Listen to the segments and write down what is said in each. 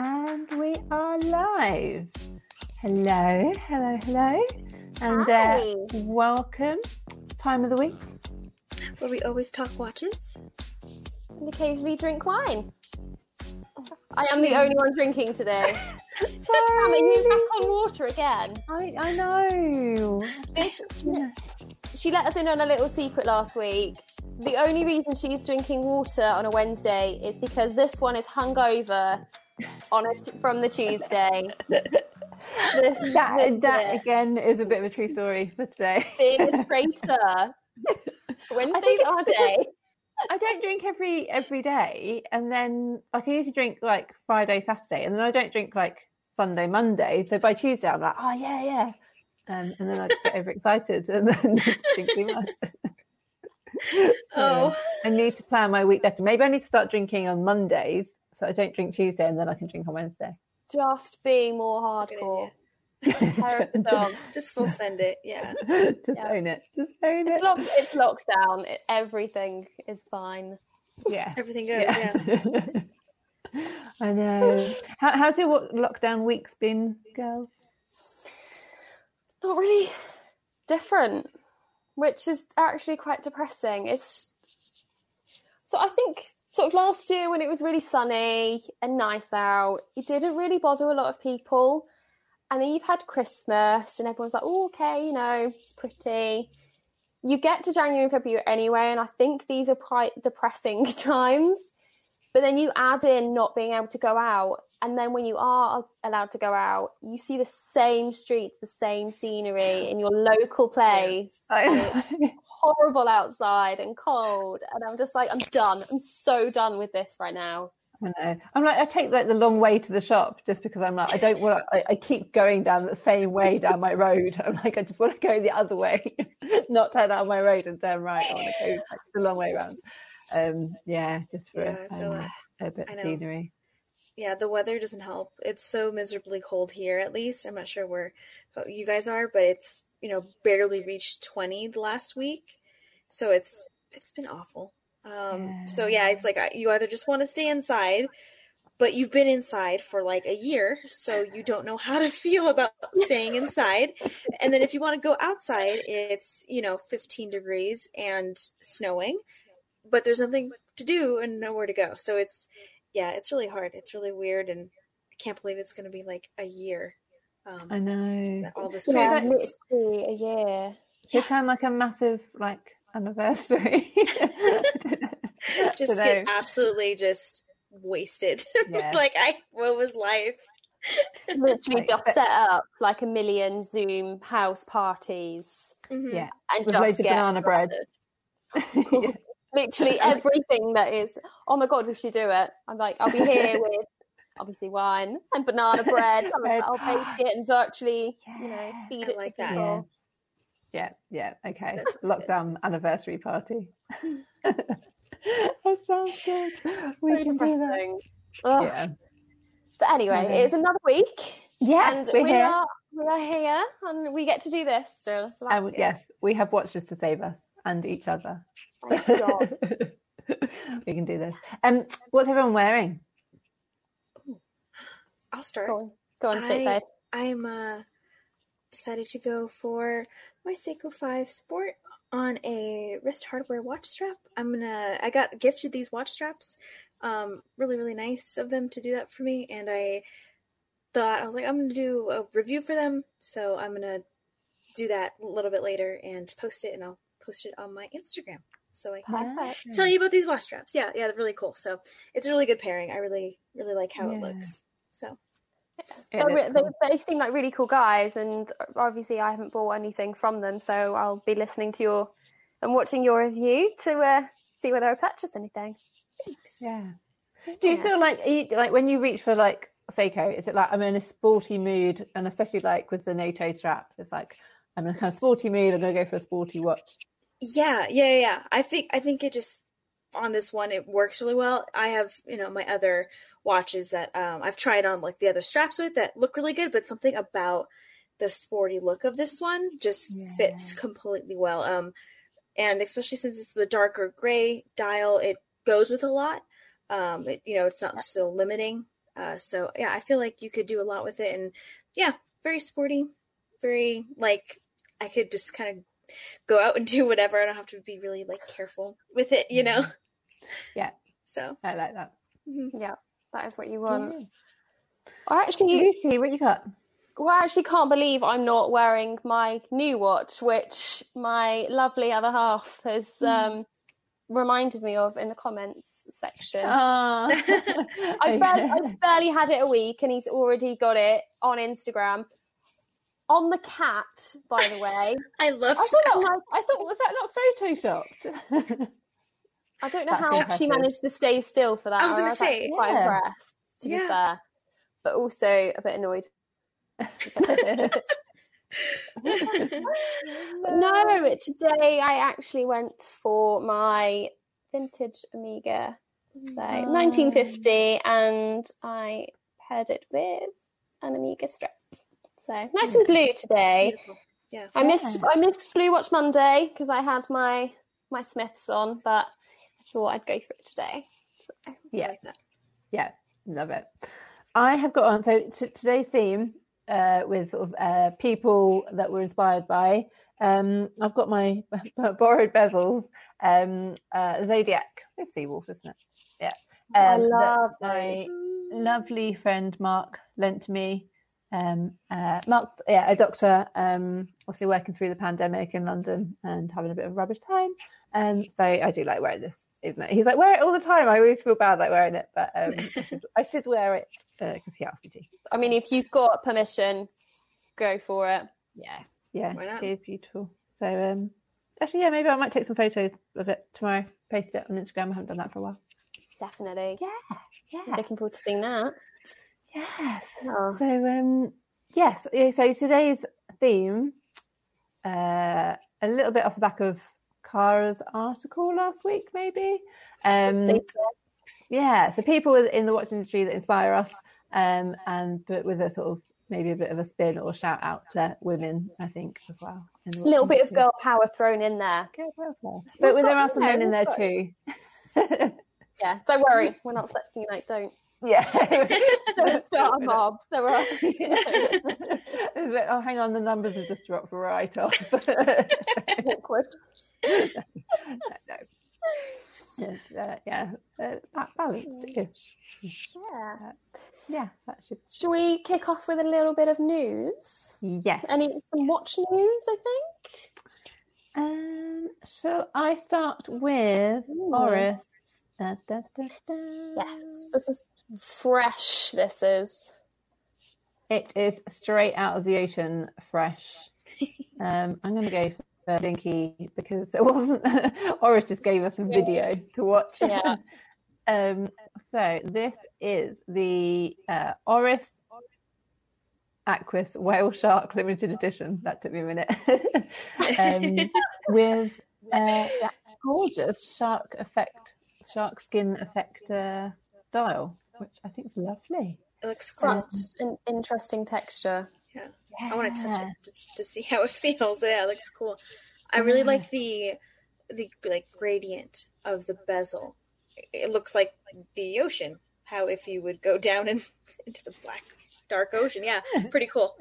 And we are live. Hello, hello, hello. And uh, welcome. Time of the week. Where we always talk watches. and occasionally drink wine. I am the only one drinking today. Sam, are you back on water again? I, I know. This, she let us in on a little secret last week. The only reason she's drinking water on a Wednesday is because this one is hungover on a, from the Tuesday. This, That, this that again is a bit of a true story for today. being a traitor. Wednesday's our day. I don't drink every every day, and then like I usually drink like Friday, Saturday, and then I don't drink like Sunday, Monday. So by Tuesday, I'm like, oh yeah, yeah, um, and then I get overexcited and then drink too much. Oh. I need to plan my week better. Maybe I need to start drinking on Mondays, so I don't drink Tuesday, and then I can drink on Wednesday. Just be more That's a good hardcore. idea. Hair of the dog. Just full send it. Yeah. just Yeah. own it. Just own It's it. locked. It's lockdown. It, everything is fine. yeah. Everything goes. Yeah. I know. How, how's your what, lockdown weeks been, girls? Not really different, which is actually quite depressing. It's so I think sort of last year when it was really sunny and nice out, it didn't really bother a lot of people. And then you've had Christmas, and everyone's like, "Oh, okay, you know, it's pretty." You get to January and February anyway, and I think these are quite depressing times. But then you add in not being able to go out, and then when you are allowed to go out, you see the same streets, the same scenery in your local place. I know. Horrible outside and cold, and I'm just like, I'm done. I'm so done with this right now. I know. I'm like, I take like the long way to the shop just because I'm like, I don't want. I, I keep going down the same way down my road. I'm like, I just want to go the other way, not turn out my road and turn right. I want to go like, the long way around. Um, yeah, just for Yeah, I feel um, that. a bit of know. scenery. Yeah. The weather doesn't help. It's so miserably cold here. At least I'm not sure where you guys are, but it's you know barely reached 20 the last week. So it's it's been awful. Um, So yeah, it's like you either just want to stay inside, but you've been inside for like a year, so you don't know how to feel about staying inside. And then if you want to go outside, it's you know 15 degrees and snowing, but there's nothing to do and nowhere to go. So it's yeah, it's really hard. It's really weird, and I can't believe it's going to be like a year. Um, I know. that all this Yeah, craziness. literally a year. It sound like a massive like anniversary. just Dunno. get absolutely just wasted. Yeah. like I, what was life? Literally Like, just set up like a million Zoom house parties Mhm. yeah, and With just loads of get banana bread. battered. Literally everything that is. Oh my god, we should do it. I'm like, I'll be here with obviously wine and banana bread. I'm like, I'll bake it and virtually, you know, feed I it like to that. people. Yeah, yeah, okay. That sounds good. Lockdown anniversary party. that sounds good. We So can do that. Ugh. Yeah. But anyway, Mhm. it's another week. Yes, and we're we here. are we are here and we get to do this still. So that's And good. yes, we have watchers to save us and each other. Thank God. we can do this. Um, what's everyone wearing? I'll start. Go on, go on, I- stateside. I'm uh, decided to go for my Seiko Five Sport on a wrist hardware watch strap. I'm gonna. I got gifted these watch straps. Um, really, really nice of them to do that for me, and I thought I was like, I'm gonna do a review for them, so I'm gonna do that a little bit later and post it, and I'll post it on my Instagram. So I can Perfect. tell you about these watch straps. Yeah, yeah, they're really cool. So it's a really good pairing. I really, really like how it looks. So they, cool. they seem like really cool guys, and obviously I haven't bought anything from them, so I'll be listening to your and watching your review to uh, see whether I purchase anything. thanks. Yeah. Do you Yeah. feel like you, like when you reach for like Seiko, is it like I'm in a sporty mood, and especially like with the NATO strap, it's like I'm in a kind of sporty mood. I'm gonna go for a sporty watch. Yeah, yeah, yeah, yeah. I think I think it just on this one it works really well. I have you know my other watches that um, I've tried on like the other straps with that look really good, but something about the sporty look of this one just fits completely well. Um, and especially since it's the darker gray dial, it goes with a lot. Um, it, you know, it's not so limiting. Uh, so yeah, I feel like you could do a lot with it, and yeah, very sporty, very like I could just kind of go out and do whatever. I don't have to be really like careful with it, you know. Yeah. So I like that. mhm. Yeah, that is what you want. Yeah. I actually, Lucy, what you got? well, I actually can't believe I'm not wearing my new watch, which my lovely other half has um, reminded me of in the comments section. Oh, I barely, I barely had it a week, and he's already got it on Instagram. On the cat, by the way. I love I thought, that, I thought was that not photoshopped? I don't know That's how she managed to stay still for that. I was gonna say, quite yeah. impressed, to Yeah. be fair, but also a bit annoyed. No, today I actually went for my vintage Omega, so 1950, and I paired it with an Omega strip. So nice and blue today. Beautiful. Yeah. I missed I missed Blue Watch Monday because I had my my Smiths on, but I thought I'd go for it today. I Yeah. like. Yeah, love it. I have got on so t- today's theme uh, with sort of uh, people that were inspired by. Um, I've got my borrowed bezels, um, uh, Zodiac. It's Seawolf, isn't it? Yeah. I Um, that love my lovely friend Mark lent to me. Um, uh, Mark, yeah, a doctor, um, obviously working through the pandemic in London and having a bit of a rubbish time. Um, so I do like wearing this. isn't it? he's like, wear it all the time. I always feel bad like wearing it, but um, I, should, I should wear it because he asked me to. I mean, if you've got permission, go for it. Yeah, yeah, Why not? it is beautiful. So um, actually, yeah, maybe I might take some photos of it tomorrow. Post it on Instagram. I haven't done that for a while. Definitely. Yeah, yeah, Looking forward to seeing that. Yes. Oh. So um yes, so today's theme, uh a little bit off the back of Kara's article last week, maybe. Um yeah, so people in the watch industry that inspire us, um and but with a sort of maybe a bit of a spin or shout out to women, I think, as well. A little bit of girl power thrown in there. Girl power. But there are some men in there too. Yeah, don't worry, we're not selecting like don't yeah. a mob. There like, oh, hang on, the numbers have just dropped right off. awkward. no. Yes, uh, yeah, uh, balanced-ish. Yeah. Yeah, that should. Shall we kick off with a little bit of news? Yes. Any some watch news, I think. Um, shall I start with. Boris? Da, da, da. Yes, this is fresh. This is. It is straight out of the ocean, fresh. Um, I'm going to go for Dinky because it wasn't. Oris just gave us a video to watch. Yeah. um, so this is the uh, Oris Aquis Whale Shark Limited Edition. That took me a minute. um, with uh, that gorgeous shark effect, shark skin effect uh, dial, which I think is lovely. It looks cool. Such an interesting texture. Yeah. I want to touch it just to see how it feels. Yeah, it looks cool. I really like the the like gradient of the bezel. It looks like the ocean. How if you would go down in, into the black dark ocean. Yeah, pretty cool.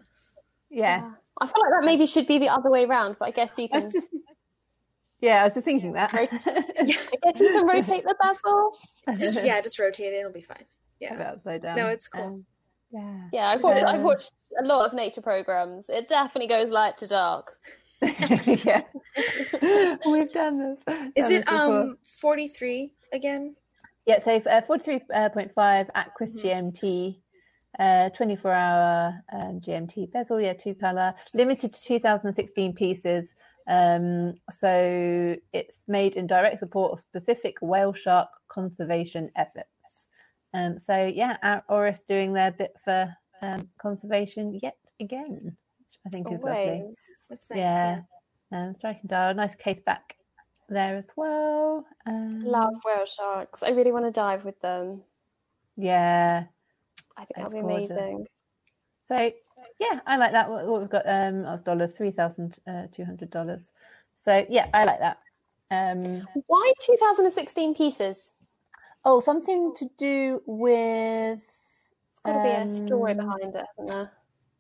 Yeah. I feel like that maybe should be the other way around, but I guess you can. was just, yeah, I was just thinking that. I guess you can rotate the bezel. Just yeah, just rotate it. It'll be fine. Yeah. About upside down. No, it's cool. Um, yeah. Yeah, I've watched. I've watched a lot of nature programs. It definitely goes light to dark. yeah. We've done this. Is done it this um forty three again? Yeah, so uh, 43.5 Aquis Mhm. GMT, uh, 24 hour um, GMT bezel, yeah, two color, limited to 2016 pieces. Um, so it's made in direct support of specific whale shark conservation efforts. Um, so yeah, our Oris doing their bit for um, conservation yet again, which I think is lovely. Always. That's nice. Yeah, um, striking dial, nice case back there as well. Um, Love whale sharks. I really want to dive with them. Yeah. I think that'll be gorgeous. amazing. So yeah, I like that. What, what we've got um Oz dollars, three thousand two hundred dollars. So yeah, I like that. Um Why 2016 pieces? Oh, something to do with It's Got to be a story Um, behind it, hasn't there?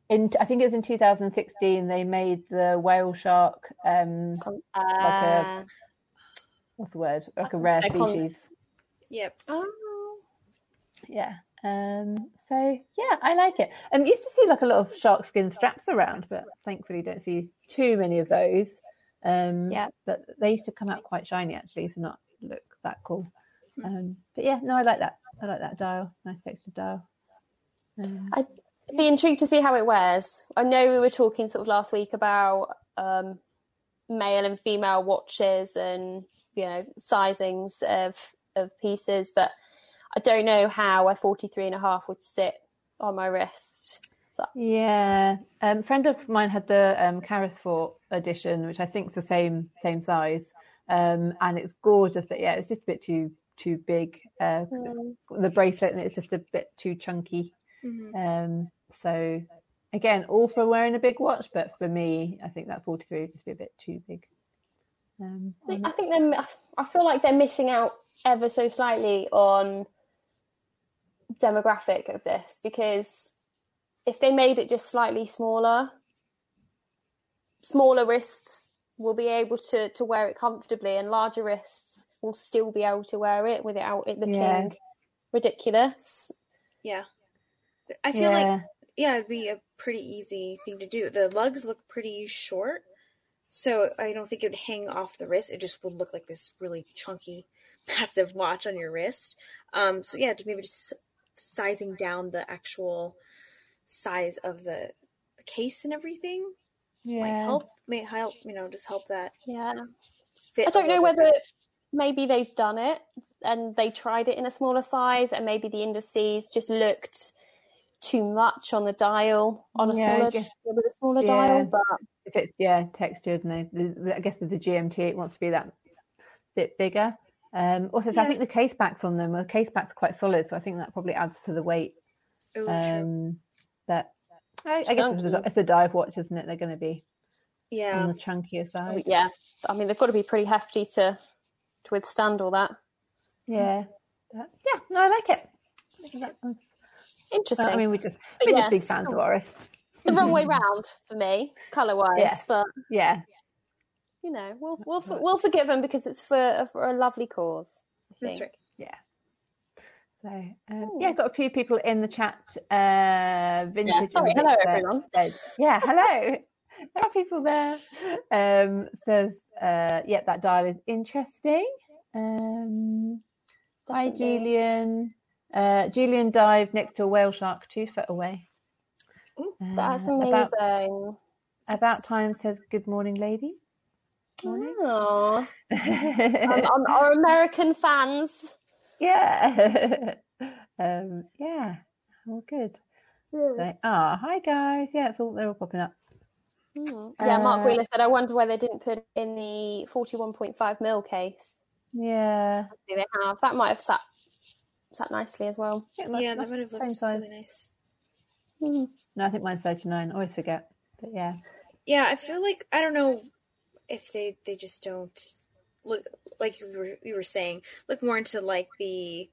In I think it was in 2016 they made the whale shark. Um, Con- a- uh, what's the word? Like a rare species. Yep. oh, Yeah. Um, so yeah, I like it. Um, used to see like a lot of shark skin straps around, but thankfully don't see too many of those. Um, Yeah. But they used to come out quite shiny actually, so not look that cool. Um, but yeah, no, I like that. I like that dial. Nice textured dial. Um, I'd be intrigued to see how it wears. I know we were talking sort of last week about um, male and female watches and you know sizings of of pieces, but I don't know how a 43 and a half would sit on my wrist. So. Yeah, um, friend of mine had the um, edition, which I think is the same same size, um, and it's gorgeous. But yeah, it's just a bit too too big. Uh, it's the bracelet and it's just a bit too chunky. Mhm. Um, so again, all for wearing a big watch, but for me, I think that 43 would just be a bit too big. Um, I think, I think they're. I feel like they're missing out ever so slightly on demographic of this because if they made it just slightly smaller, smaller wrists will be able to to wear it comfortably, and larger wrists will still be able to wear it without it looking Yeah. ridiculous. Yeah. I feel like yeah, yeah, it'd be a pretty easy thing to do. The lugs look pretty short, so I don't think it would hang off the wrist. It just would look like this really chunky, massive watch on your wrist. Um, so yeah, just maybe just sizing down the actual size of the, the case and everything might help. May help, you know, just help that Yeah. I don't know little bit whether maybe they've done it and they tried it in a smaller size, and maybe the indices just looked too much on the dial on a Yeah, smaller guess- with a smaller Yeah. dial. But if it's yeah textured and they, I guess with the GMT it wants to be that bit bigger. Um, also, so I think the case backs on them, well, the case backs are quite solid, so I think that probably adds to the weight. Oh, true. Um, but I, I guess it's a, it's a dive watch, isn't it? They're going to be Yeah. on the chunkier side. yeah, I mean they've got to be pretty hefty to to withstand all that. Yeah, yeah, no, I like it. Interesting. I mean, we just we're yeah, just big fans of Oris. the wrong way round for me, color wise. Yeah. But Yeah, you know, we'll we'll for- we'll forgive them because it's for for a lovely cause. I That's right. So um, yeah, got a few people in the chat. Uh, vintage. Yeah, sorry, hello Victor everyone. said- yeah, hello. There are people there. Um, says, uh, yeah, that dial is interesting. Um, hi, Julian. Uh, Julian dived next to a whale shark two foot away. Ooh, Uh, That's About, amazing. about time says, good morning, lady. Morning. Oh, yeah. our American fans. um, yeah. All good. So, ah, hi guys. Yeah, it's all they're all popping up. Mm. Yeah, Mark Uh, Wheeler said, I wonder why they didn't put in the 41.5 mil case. Yeah. They have. That might have sat sat nicely as well. Yeah, Yeah, that would have looked size. really nice. Mm. No, I think mine's 39. I always forget. But yeah. Yeah, I feel like I don't know if they they just don't look like you were you were saying look more into like the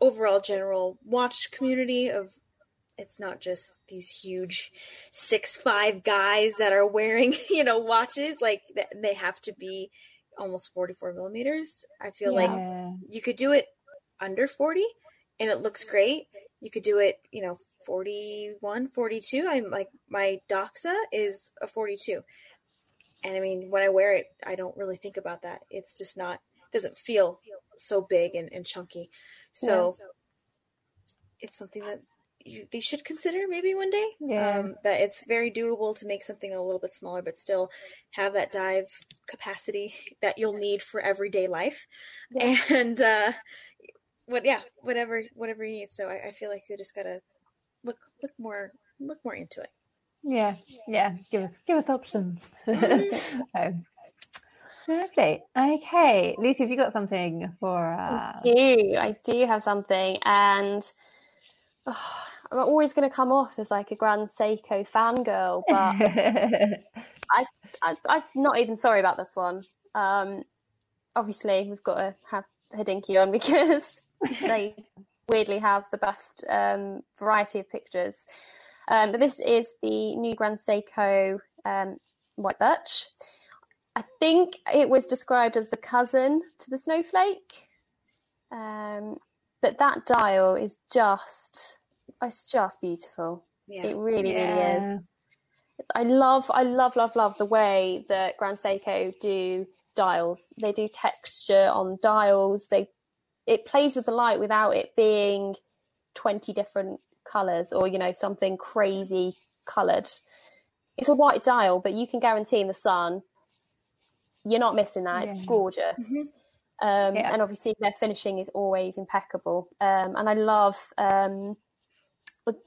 overall general watch community of it's not just these huge six five guys that are wearing you know watches. Like they have to be almost 44 millimeters. I feel like you could do it under 40 and it looks great. You could do it you know 41 42 i'm like my doxa is a 42 and i mean when i wear it i don't really think about that. It's just not doesn't feel so big and, and chunky. So it's something that you, they should consider maybe one day Yeah. um, that it's very doable to make something a little bit smaller but still have that dive capacity that you'll need for everyday life Yeah. and uh what yeah whatever whatever you need so I, I feel like you just gotta look look more look more into it Yeah. Yeah. Give us give us options. um, lovely. Okay. Lucy, have you got something for I uh do. I do have something, and oh, I'm always going to come off as like a Grand Seiko fangirl, but I, I'm not even sorry about this one. Um, obviously, we've got to have Hodinkee on because they weirdly have the best um, variety of pictures. Um, but this is the new Grand Seiko um, white birch. I think it was described as the cousin to the snowflake. Um, but that dial is just, it's just beautiful. Yeah. It really, really is. I love, I love, love, love the way that Grand Seiko do dials. They do texture on dials. They, it plays with the light without it being twenty different colors or you know something crazy colored. It's a white dial, but you can guarantee in the sun, you're not missing that. It's Yeah. gorgeous. Mhm. Um, Yeah. And obviously, their finishing is always impeccable. Um, and I love, um, I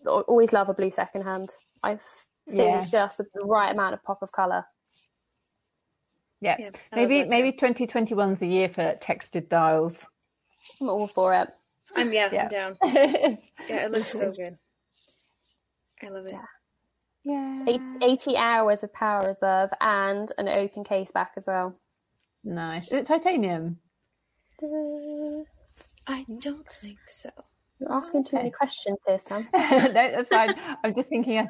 always love a blue second hand. I think Yeah. it's just the right amount of pop of color. Yeah. Yeah, Maybe that too. maybe 2021 is the year for textured dials. I'm all for it. I'm yeah, Yeah. I'm down. yeah. Yeah, it looks so good. I love it. Yeah. Eight, 80 hours of power reserve and an open case back as well. Nice. Is it titanium? I don't think so. Asking too many questions here, Sam. no, that's fine. I'm just thinking. I,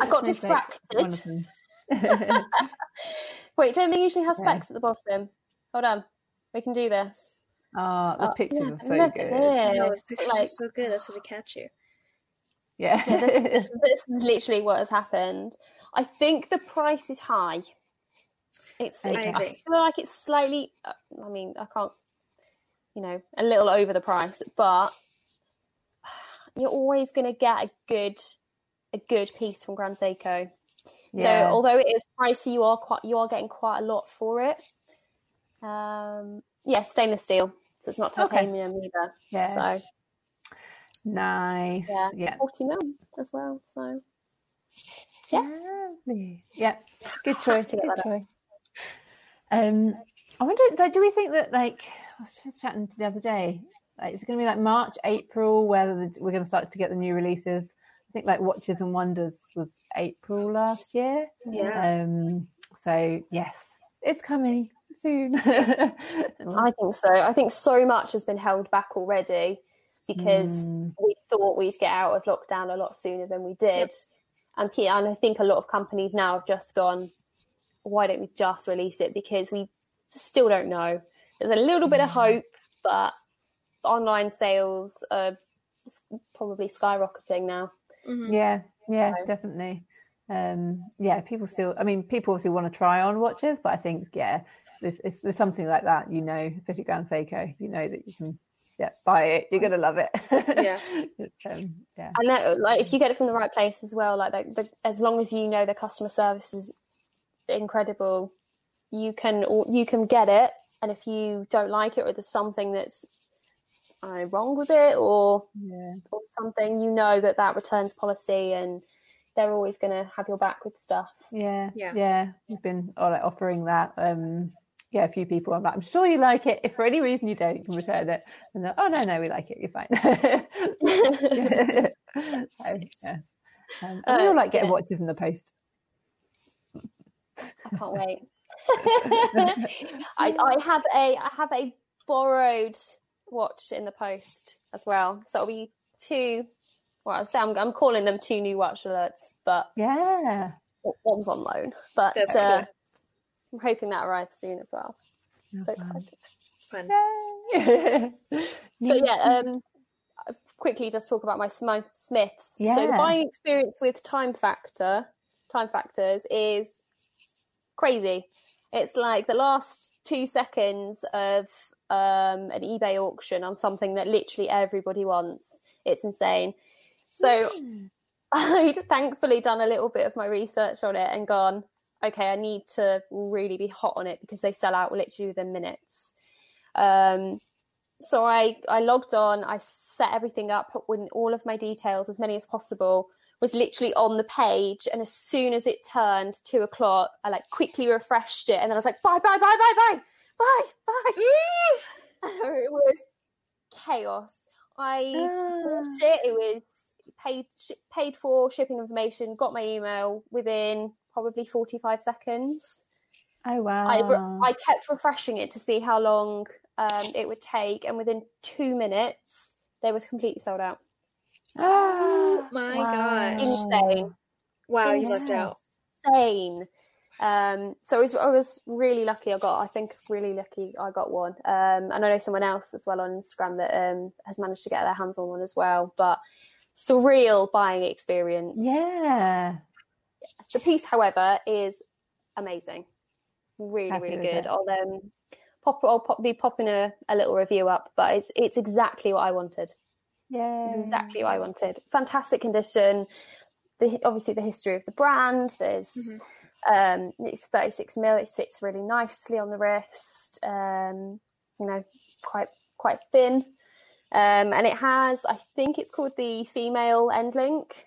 I got Snowflake, distracted. one of them. Wait, don't they usually have Yeah. specs at the bottom? Hold on. We can do this. Oh, the Oh, pictures yeah, are so look good. at this. know his pictures are so good. That's how they catch you. Yeah. Yeah, this, this, this is literally what has happened. I think the price is high. It's, I it's- I, feel like it's slightly. uh, I mean, I can't, you know, a little over the price, but you're always going to get a good, a good piece from Grand Seiko. yeah. So although it is pricey, you are quite, you are getting quite a lot for it. Um, yeah, stainless steel, so it's not Okay. titanium either. yeah. So nice. Yeah. Yeah. 40 mil as well. So Yeah. Lovely. Yeah. Good choice. to Good choice. Um, I wonder. like, Do we think that like I was just chatting to the other day? Like, it's going to be like March, April, where the, we're going to start to get the new releases. I think like Watches and Wonders was April last year. Yeah. Um. So yes, it's coming soon. I think so. I think so much has been held back already because Mm. we thought we'd get out of lockdown a lot sooner than we did. Yep. And, and I think a lot of companies now have just gone, why don't we just release it? Because we still don't know. There's a little bit of hope, but online sales are probably skyrocketing now. Mhm. Yeah, yeah, So- definitely. Um, yeah, people still. I mean, people obviously want to try on watches, but I think yeah, there's, there's something like that. You know, especially Grand Seiko, you know that you can yeah buy it. You're gonna love it. Yeah. Um, yeah. And that, like, if you get it from the right place as well, like, the, the, as long as you know the customer service is incredible, you can you can get it. And if you don't like it, or there's something that's uh, wrong with it, or Yeah. or something, you know that that returns policy, and they're always going to have your back with stuff. Yeah, Yeah. yeah. We've been oh, like, offering that. Um, yeah, a few people. I'm like, I'm sure you like it. If for any reason you don't, you can return it. And they're, oh no, no, we like it. You're fine. so, yeah. Um, and we Uh, all like getting yeah. watches in the post. I can't wait. I, I have a I have a borrowed watch in the post as well. So it'll be two. Well, I'll say I'm, I'm calling them two new watch alerts, but Yeah. one's on loan. But uh, cool. I'm hoping that arrives soon as well. So fun. excited. Fun. Yay. But yeah, um, I'll quickly just talk about my my Smiths. So the buying experience with time factor, Timefactors is crazy. It's like the last two seconds of um, an eBay auction on something that literally everybody wants. It's insane. So I'd thankfully done a little bit of my research on it and gone, okay, I need to really be hot on it because they sell out literally within minutes. Um, so I, I logged on, I set everything up, put in all of my details, as many as possible, was literally on the page. And as soon as it turned two o'clock, I like quickly refreshed it. And then I was like, bye, bye, bye, bye, bye, bye, bye. Mm. And it was chaos. I bought ah. it. It was paid sh- paid for shipping information. Got my email within probably forty five seconds. Oh wow. I re- I kept refreshing it to see how long um, it would take, and within two minutes they was completely sold out. Oh my gosh. Insane. Wow, you Yeah. lucked out. Insane. Um, so I was, I was really lucky. I got, I think, really lucky. I got one, um, and I know someone else as well on Instagram that um, has managed to get their hands on one as well. But surreal buying experience. Yeah. The piece, however, is amazing. Really, Happy really good. it. I'll um, pop. I'll pop, be popping a, a little review up, but it's it's exactly what I wanted. Yeah. Exactly what I wanted. Fantastic condition. The obviously the history of the brand. There's Mhm. Um, it's 36 mil. It sits really nicely on the wrist. Um, you know, quite quite thin. Um, and it has, I think it's called the female end link.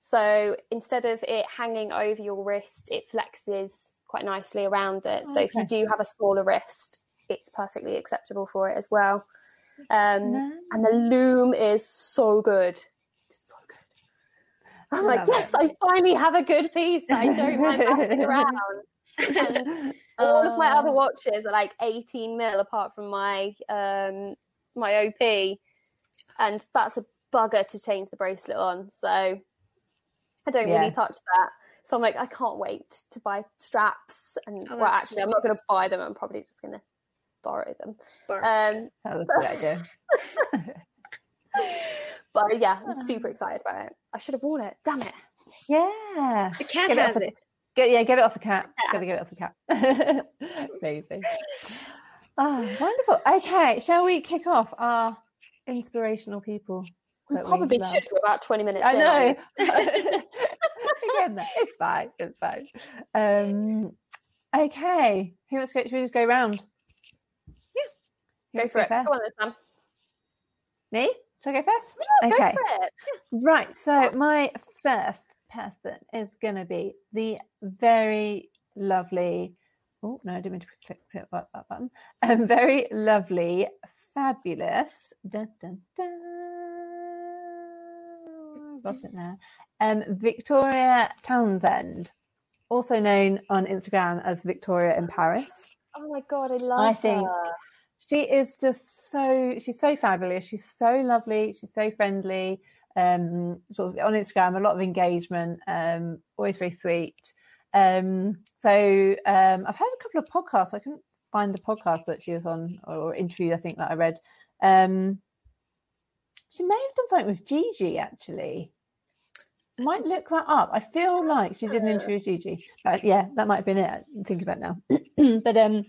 So instead of it hanging over your wrist, it flexes quite nicely around it. So if you do have a smaller wrist, it's perfectly acceptable for it as well. Um, Nice. and the loom is so good. So good. I'm like, yes, it. I finally have a good piece that I don't mind passing around. And all of my other Oh. watches are like 18 mil apart from my um my OP, and that's a bugger to change the bracelet on. So I don't Yeah. really touch that. So I'm like, I can't wait to buy straps. And Oh, well, that's actually, I'm not going to buy them. I'm probably just going to borrow them. Bar. Um, That was a good idea. but yeah, I'm super excited about it. I should have worn it. Damn it. Yeah. the cat Get has off it. Get, yeah, get it off the cat. Yeah. Gotta get it off the cat. Amazing. Oh, wonderful. Okay, shall we kick off our inspirational people? We that we probably should for about 20 minutes. I in. know. Again, though, it's fine. It's fine. Um, okay, who wants to go? Should we just go round? Yeah. Who Go for it. first? Go on, then, Sam. Me? Should I go first? Yeah, Okay. Go for it. Right. So my first person is going to be the very lovely. Oh no, I didn't mean to click, click that, that button. Um, very lovely, fabulous. Dun, dun, dun, lost it now. Um, Victoria Townsend, also known on Instagram as Victoria in Paris. Oh my god, I love I think her. She is just so she's so fabulous. She's so lovely. She's so friendly. Um sort of on instagram a lot of engagement um always very sweet. Um so um i've heard a couple of podcasts. I couldn't find the podcast that she was on or interview i think that i read. Um she may have done something with gigi actually. Might look that up. I feel like she did an interview with gigi. But yeah that might have been it. I'm thinking about it now. But um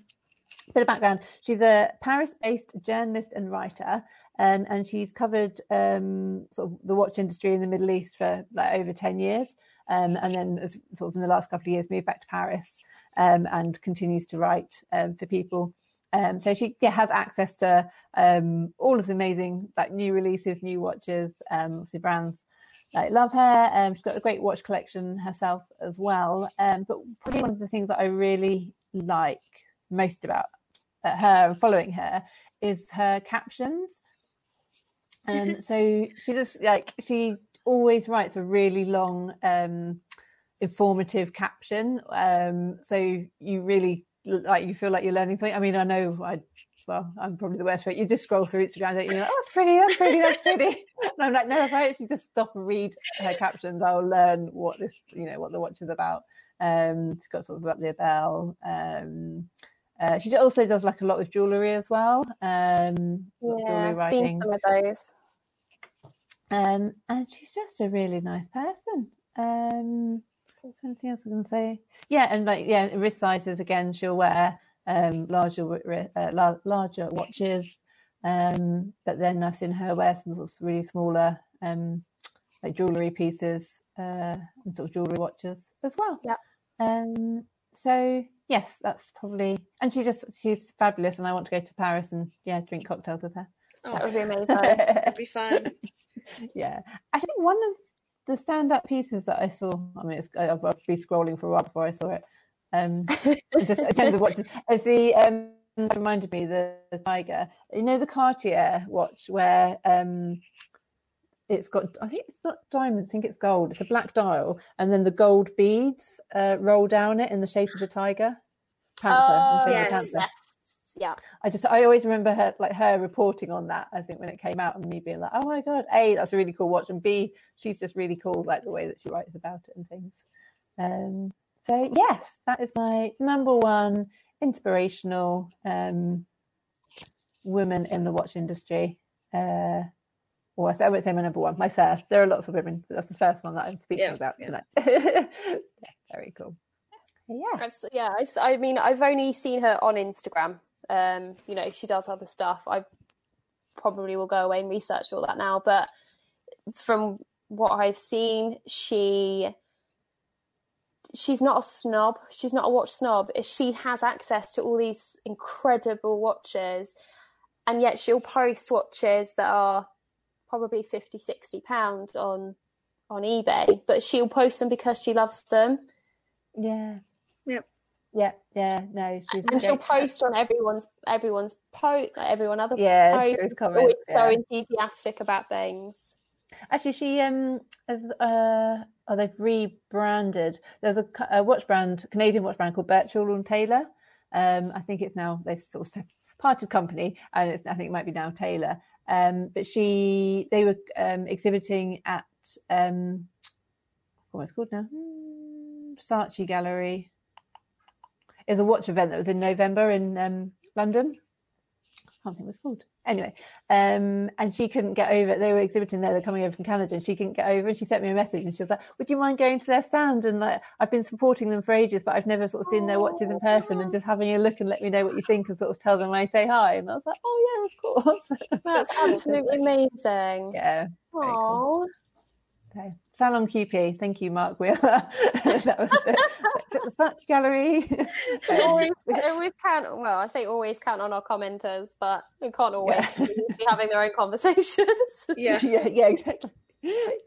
bit of background. She's a paris-based journalist and writer um, and she's covered um, sort of the watch industry in the middle east for like over 10 years um, and then sort of in the last couple of years moved back to paris um, and continues to write um, for people. So she yeah, has access to all of the amazing like new releases new watches obviously brands like love her she's got a great watch collection herself as well but probably one of the things that i really like most about uh, her and following her is her captions. Um, so she just like she always writes a really long, um, informative caption. Um, so you really like you feel like you're learning something. I mean, I know I. Well, I'm probably the worst for it. You just scroll through Instagram, don't you? You're like, oh, that's pretty, that's pretty, that's pretty. And I'm like, no, if I actually just stop and read her captions, I'll learn what this, you know, what the watch is about. Um, she's got sort of about the bell. Um, uh, she also does like a lot with jewellery as well. Um, Yeah, I've seen some of those. Um, and she's just a really nice person. Um, anything else I can say? Yeah, and like yeah, wrist sizes again. She'll wear um larger uh, larger watches. Um, but then I've seen her wear some sort of really smaller um like jewellery pieces uh and sort of jewellery watches as well. Yep. Um. So yes, that's probably and she just she's fabulous, and I want to go to Paris and yeah drink cocktails with her. That Oh, would be amazing. that'd be fun. yeah, I think one of the stand-up pieces that I saw. I mean, it's, I'll I'll be scrolling for a while before I saw it. Um, just in terms of watches, as the um, reminded me the, the tiger. You know the Cartier watch where um, it's got. I think it's not diamonds. I think it's gold. It's a black dial, and then the gold beads uh, roll down it in the shape of a tiger. Panther. Oh, shape of a yes. panther. Yeah. I just I always remember her like her reporting on that. I think when it came out and me being like, oh my god, a that's a really cool watch, and b she's just really cool like the way that she writes about it and things. Um, so yes, that is my number one inspirational um, woman in the watch industry. Uh, or I won't say my number one, my first. There are lots of women, but that's the first one that I'm speaking Yeah, about yeah. tonight. yeah, very cool. Yeah. I've, yeah, I've, I mean, I've only seen her on Instagram. Um, you know, she does other stuff. I probably will go away and research all that now. But from what I've seen, she she's not a snob. She's not a watch snob. She has access to all these incredible watches, and yet she'll post watches that are probably 50 60 pounds on on ebay but she'll post them because she loves them Yeah. Yep. Yeah, yeah, no, she's and she'll post on everyone's everyone's post like everyone other Yeah, she posts always always comments. so enthusiastic about things Actually, she um has uh oh they've rebranded. There's a, a watch brand, Canadian watch brand called Birchall and Taylor. Um, I think it's now they've sort of parted company, and it's, I think it might be now Taylor. Um, but she they were um exhibiting at um what's it called now? Hmm, Saatchi Gallery. It's a watch event that was in November in um London. I can't think what it's called. Anyway, um, and she couldn't get over. They were exhibiting there. They're coming over from Canada, and she couldn't get over. And she sent me a message, and she was like, "Would you mind going to their stand?" And like, I've been supporting them for ages, but I've never sort of seen their watches in person, and just having a look and let me know what you think, and sort of tell them when I say hi. And I was like, "Oh yeah, of course." that's absolutely amazing yeah. Aww. cool. So, Salon QP. Thank you, Mark Wheeler. that was it. At the Saatchi Gallery. always, always count well i say always count on our commenters but we can't always Yeah. be having their own conversations Yeah. yeah, yeah, exactly.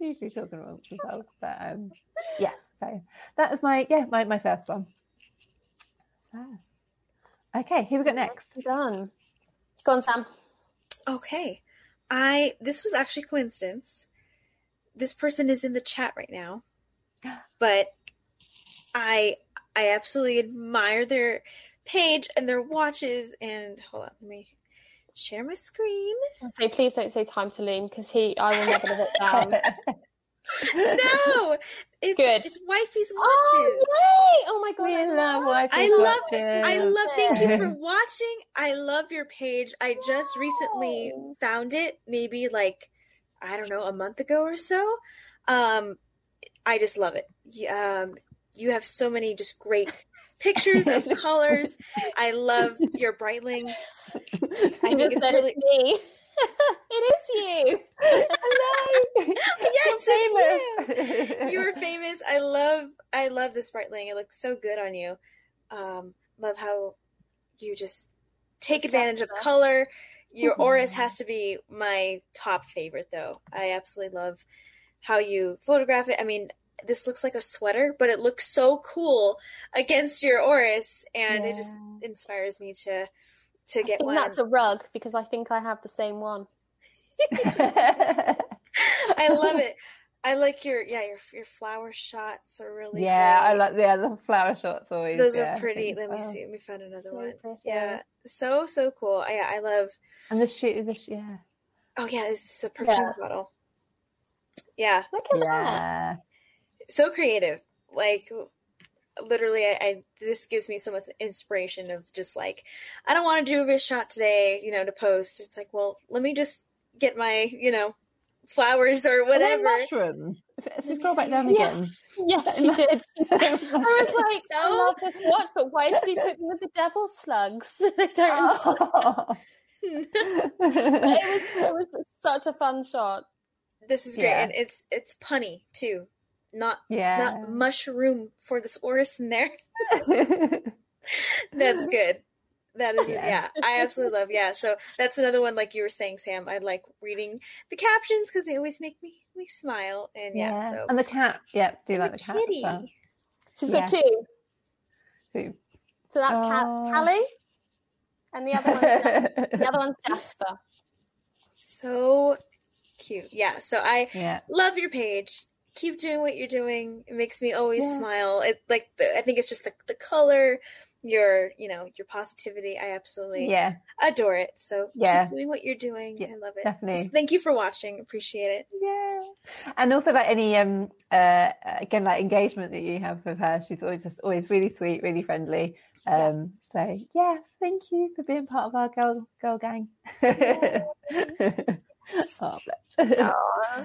Usually talking amongst themselves, but um, yeah. So that was my yeah my, my first one. So, okay, who we got next? done go on sam Okay. I this was actually coincidence. This person is in the chat right now. But I I absolutely admire their page and their watches and hold on, let me share my screen. Oh, I'll say please don't say time to loom because he i will never live it down No! It's Good. it's wifey's oh, watches. Oh, oh my god, we I love love watches. I love- watches. I love thank you for watching. I love your page. I just recently found it maybe like I don't know, a month ago or so. Um I just love it. Um you have so many just great pictures of colors. I love your Breitling. I think it's really it's me. it is you. Hello. Yes, it's famous. you. You are famous. I love I love this Breitling. It looks so good on you. Um love how you just take advantage of color. Your. Mm-hmm. Oris has to be my top favorite though. I absolutely love how you photograph it. I mean, this looks like a sweater, but it looks so cool against your Oris and it just inspires me to to get one. that's a rug because I think I have the same one. I love it. I like your yeah, your your flower shots are really yeah, I like yeah the flower shots always. Those yeah, are pretty. Let me so. see. Let me find another So one. pretty. Yeah, so so cool. Yeah, I love. And the shoe, the sh- yeah, Oh yeah, this is a perfume Yeah. bottle. Yeah, Look at that. yeah. so creative. Like literally, I, I this gives me so much inspiration of just like I don't want to do a wrist shot today, you know, to post. It's like, well, let me just get my you know flowers or whatever. mushrooms. If- Let If you me scroll back down Yeah. again. Yes, she did. I was like, I love this watch, but why did she put me with the devil slugs? I don't Oh. it was it was such a fun shot. this is great, Yeah. and it's it's punny too. Not yeah. not mushroom for this Oris in there. That's good. That is yeah. Yeah. I absolutely love yeah. So that's another one like you were saying, Sam. I like reading the captions because they always make me me smile and yeah. So and the cat, yeah, do and like the the, cat. as kitty. well, She's Yeah. got two. too. So that's Ca- Oh. Callie, and the other one the other one's Jasper. So cute. Yeah. So I yeah, love your page. Keep doing what you're doing. It makes me always Yeah. smile. It like the, I think it's just the the color, your you know your positivity. I absolutely Yeah, adore it. So Yeah. keep doing what you're doing. Yeah, I love it. definitely. Thank you for watching. Appreciate it. yeah. And also like any um uh again like engagement that you have with her, she's always just always really sweet, really friendly. Um so yeah, thank you for being part of our girl girl gang. oh, bless.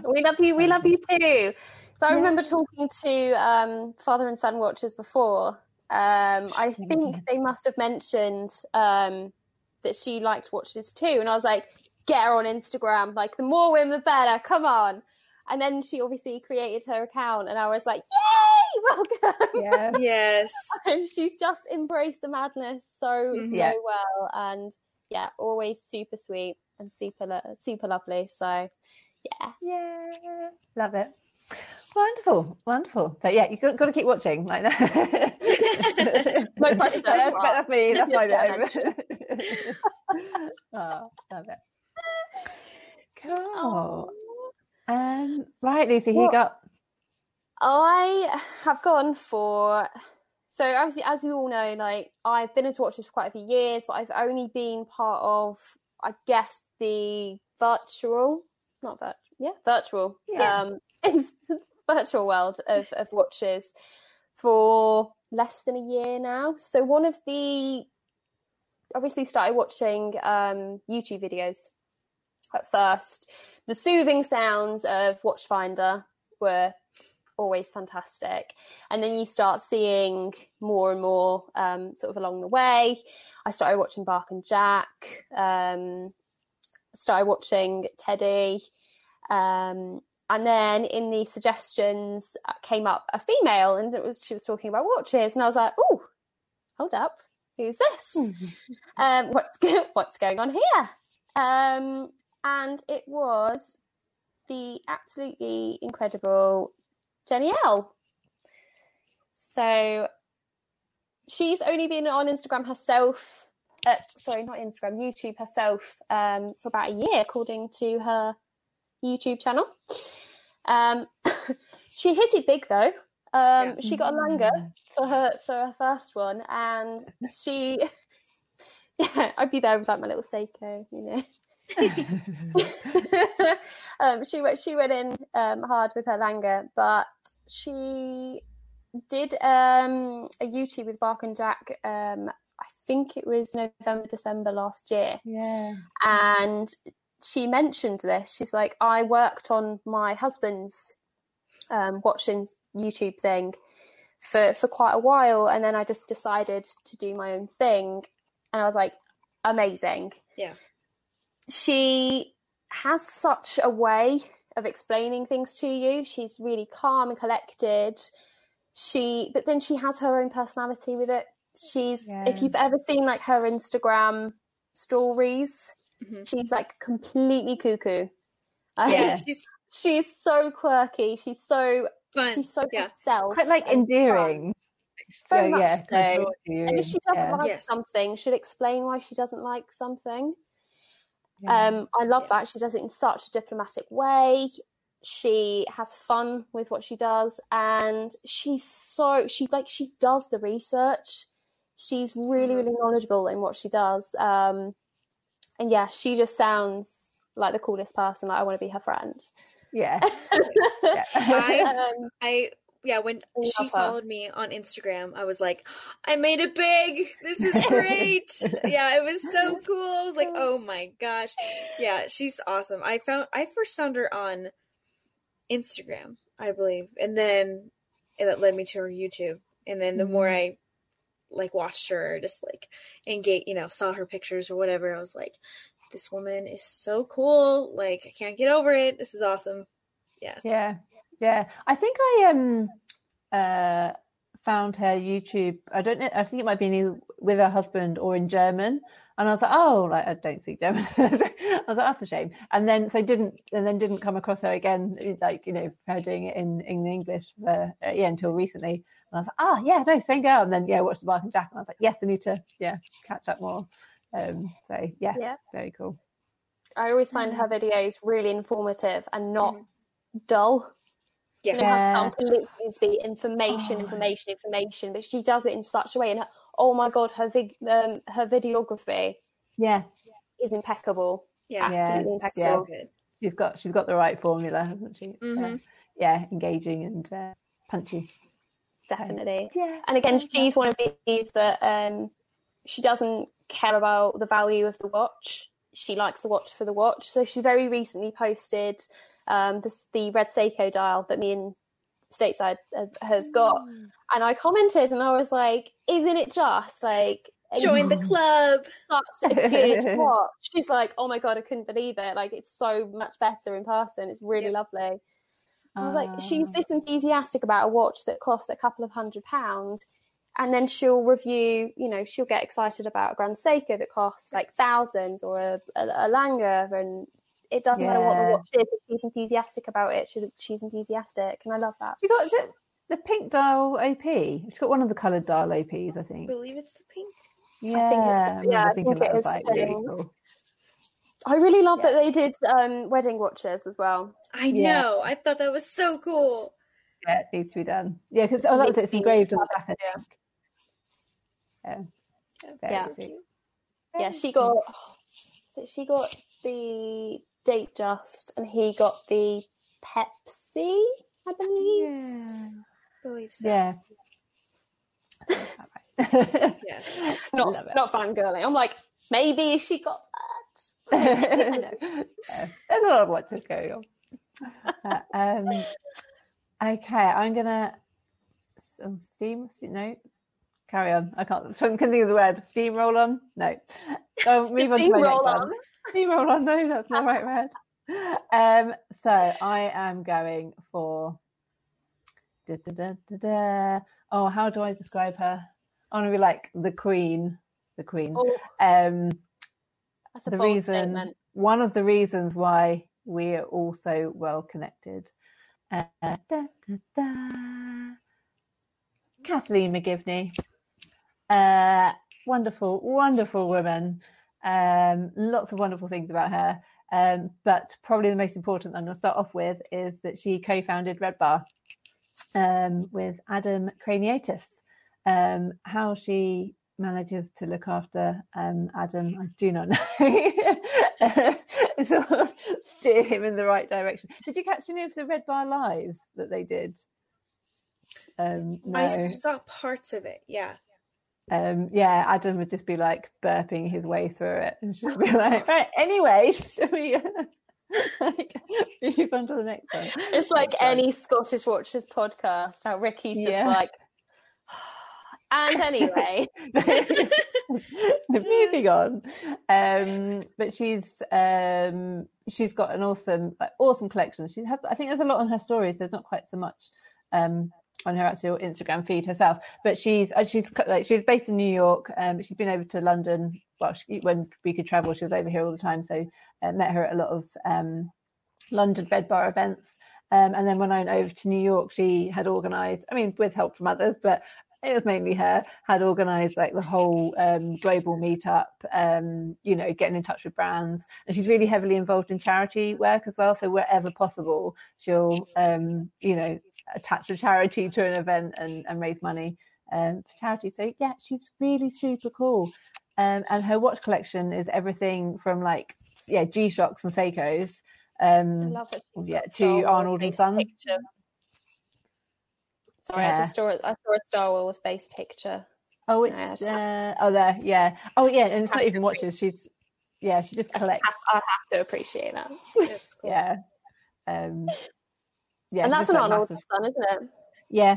We love you. We love you too. So I Yeah. remember talking to um, father and son watchers before. Um, I think they must have mentioned um, that she liked watches too, and I was like, "Get her on Instagram! Like the more women, the better. Come on!" And then she obviously created her account, and I was like, "Yay! Welcome!" yeah. Yes. and she's just embraced the madness so Mhm. so Yeah. well, and yeah, always super sweet and super lo- super lovely. So yeah, Yeah, love it. Wonderful, wonderful. So yeah, you got, got to keep watching. Like that. No pressure, That's, Mark. that's me. That's my bit. oh, love it. Cool. Um, right, Lucy, who you got? I have gone for. So obviously, as you all know, like I've been into Watches for quite a few years, but I've only been part of, I guess, the virtual, not virtual, yeah, virtual, Yeah. um, it's virtual world of, of watches for less than a year now. So one of the, obviously started watching um, YouTube videos at first. The soothing sounds of Watchfinder were always fantastic. And then you start seeing more and more um, sort of along the way. I started watching Bark and Jack, um, started watching Teddy. Um, and then in the suggestions uh, came up a female, and it was she was talking about watches, and I was like, "Oh, hold up, who's this? um, what's go- what's going on here?" Um, and it was the absolutely incredible Jenni Elle. So she's only been on Instagram herself. Uh, sorry, not Instagram, YouTube herself um, for about a year, according to her YouTube channel. Um, she hit it big though. Um, Yeah. She got a Lange for her for her first one, and she, yeah, I'd be there with like my little Seiko, you know. um, she went she went in um, hard with her Lange, but she did um, a YouTube with Bark and Jack. Um, I think it was November December last year, yeah. and she mentioned this. She's like, I worked on my husband's um, watching YouTube thing for for quite a while, and then I just decided to do my own thing, and I was like, amazing. Yeah. She has such a way of explaining things to you. She's really calm and collected. She, but then she has her own personality with it. She's, Yeah. if you've ever seen like her Instagram stories, Mhm. she's like completely cuckoo. Yeah. She's she's so quirky. She's so fun. she's so yeah. herself. Quite like and fun. endearing. Very So, much yeah, so. kind of draw to you. And if she doesn't yeah. like Yes. something, she'll explain why she doesn't like something. Yeah. Um, I love Yeah. that. She does it in such a diplomatic way. She has fun with what she does, and she's so she like she does the research. She's really, Mhm. really knowledgeable in what she does. Um, and yeah, she just sounds like the coolest person. Like I want to be her friend. yeah. I- um, I yeah, when she her. followed me on Instagram, I was like, I made it big. This is great. yeah, it was so cool. I was like, oh my gosh. Yeah, she's awesome. I found I first found her on Instagram, I believe. And then it led me to her YouTube. And then the more I like watched her, just like engage, you know, saw her pictures or whatever, I was like, this woman is so cool. Like, I can't get over it. This is awesome. Yeah, yeah. Yeah i think I um uh found her YouTube. I don't know. I think it might be with her husband or in German. And I was like, oh, like I don't speak German. I was like, that's a shame. And then so didn't and then didn't come across her again, like you know, her doing it in in English yeah until recently. And I was like, oh yeah, no, same girl. And then yeah, watched the Bark and Jack, and I was like, yes, I need to yeah catch up more. Um, so yeah, Yeah. very cool. I always find Mm. her videos really informative and not Mhm. dull. Yeah. You know, how Yeah. some pollution needs to be information, Oh. information, information, but she does it in such a way, and her, oh my god, her vig- um, her videography Yeah, is impeccable. Yeah, Absolutely Yes, impeccable. good. she's got she's got the right formula, hasn't she? Uh, Mhm. yeah, engaging and uh, punchy. Definitely. Yeah, And again, she's one of these that um, she doesn't care about the value of the watch. She likes the watch for the watch. So she very recently posted um, this, the red Seiko dial that me and Stateside has, got, Mm. and I commented and I was like, "Isn't it just like Join the club. such a good watch?" She's like, "Oh my god, I couldn't believe it! Like it's so much better in person. It's really lovely." I was like, she's Ah. this enthusiastic about a watch that costs a couple of hundred pounds, and then she'll review, you know, she'll get excited about a Grand Seiko that costs like thousands or a, a, a Lange, and it doesn't matter what the watch is. If she's enthusiastic about it, she, she's enthusiastic, and I love that. She got the, the pink dial AP. She's got one of the coloured dial APs, I think. I think. believe it's the pink. Yeah, think it's the- I yeah, I thinking think it that the like really cool. I really love Yeah. that they did um, wedding watches as well. I Yeah. know. I thought that was so cool. Yeah, it needs to be done. Yeah, because oh, that was it. It's Needs to be engraved on the back. I yeah. think. Yeah, That's Yeah. Yeah, she got so she got the date just, and he got the Pepsi, I believe. Yeah. believe so. Yeah. Yeah. Not Love it. not fangirling. I'm like, maybe she got that. There's a lot of watches going on. Uh, um, okay, I'm gonna some steam. No, carry on. I can't. I can think of the word. Steamroll on. No. Oh, move on to my next Steamroll one. on. Steamroll on. No, that's not the right word. Um, so I am going for. Da, da, da, da, da. Oh, how do I describe her? I want to be like the queen. The queen. Oh, Um, that's a the reason statement. one of the reasons why we are all so well connected uh, da, da, da. kathleen mcgivney uh, wonderful wonderful woman um, lots of wonderful things about her um, but probably the most important i'm going to start off with is that she co-founded red bar um, with adam craniotes um, how she manages to look after um, Adam, I do not know. sort of steer him in the right direction. Did you catch any of the Red Bar lives that they did? Um, no. I saw parts of it. Yeah. Um, yeah, Adam would just be like burping his way through it, and she'd be like, "Right, anyway, shall we like, move on to the next one?" It's like That's fun. any Scottish Watchers podcast. How Ricky's just Yeah. like, and anyway, moving on. Um but she's um she's got an awesome awesome collection. She has i think there's a lot on her stories. There's not quite so much um on her actual instagram feed herself. But she's she's like she's based in new york. Um she's been over to london. Well she, when we could travel she was over here all the time. So uh, met her at a lot of um london red bar events. Um, and then when I went over to New York, she had organised, I mean, with help from others, but it was mainly her, had organised like the whole um, global meetup, um, you know, getting in touch with brands. And she's really heavily involved in charity work as well. So wherever possible, she'll, um, you know, attach a charity to an event and, and raise money um, for charity. So yeah, she's really super cool. Um, and her watch collection is everything from like, yeah, G Shocks and Seikos. Um, yeah, to Arnold and Sons. picture. Sorry, I Yeah. just saw. I saw a Star Wars based picture. Oh? Yeah, just Uh, oh, there. Yeah. Oh, yeah. And it's not even watches. She's, yeah, she just I, collects. have, I have to appreciate that. That's cool. Yeah. Um, yeah. and that's an like, Arnold massive- son, isn't it? Yeah.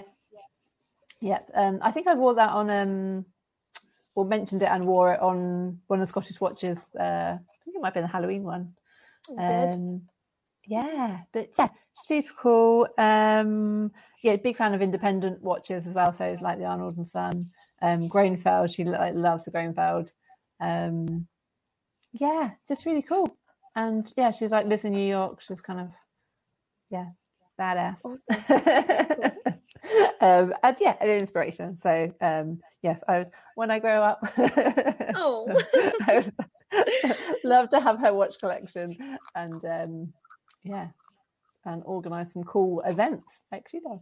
Yeah. Um, I think I wore that on, um, or mentioned it and wore it on one of the Scottish watches. Uh, I think it might have been a Halloween one. Um, yeah, but yeah, super cool. Um, yeah, big fan of independent watches as well. So like the Arnold and Son, um, Grönefeld. She like, loves the Grönefeld. Um, yeah, just really cool. And yeah, she's like lives in New York. She's kind of yeah, badass. um, and yeah, an inspiration. So um, yes, I would, when I grow up, Oh. Love to have her watch collection and um, yeah, and organise some cool events like she does.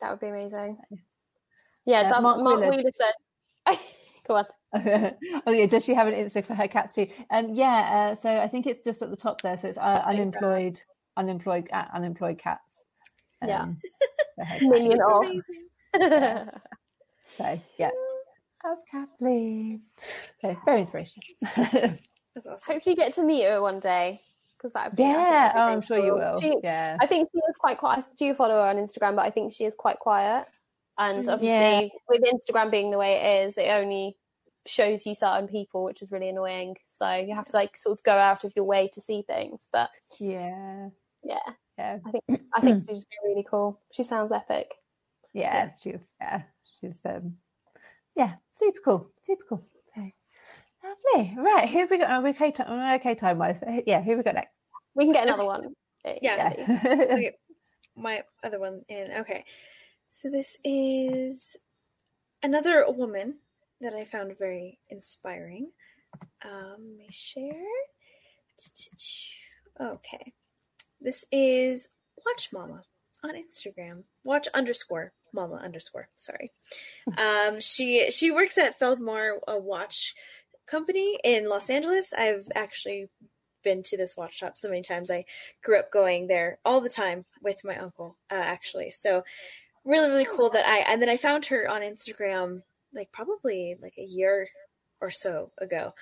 That would be amazing. Yeah, Uh, Mark Mark, Wheeler. Wheeler said. Go on. oh yeah, does she have an Insta for her cats too? Um, yeah. Uh, so I think it's just at the top there. So it's uh, unemployed, unemployed, uh, unemployed cats. Yeah. Um, for her Million off. Amazing. So yeah, of Kathleen. So very inspirational. That's awesome. Hopefully, you get to meet her one day because that. Yeah, oh, I'm sure you will. She, yeah. I think she is quite quiet. I do follow her on Instagram, but I think she is quite quiet. And Mm, obviously, yeah. with Instagram being the way it is, it only shows you certain people, which is really annoying. So you have to like sort of go out of your way to see things. But yeah. yeah, Yeah. I think I think she'd be really cool. She sounds epic. Yeah. She's yeah. She's um yeah, super cool. Super cool. So, lovely. Right, who have we got? Are we okay time we're okay time wise? Yeah, who have we got next? We can get another one. Yeah. Yeah. Okay, my other one in. Okay. So this is another woman that I found very inspiring. Um, let me share. Okay. This is Watch Mama on Instagram. Watch underscore Mama underscore. Sorry. Um, she she works at Feldmar a watch company in Los Angeles. I've actually been to this watch shop so many times. I grew up going there all the time with my uncle, uh, actually. So really, really cool that I and then I found her on Instagram like probably like a year or so ago,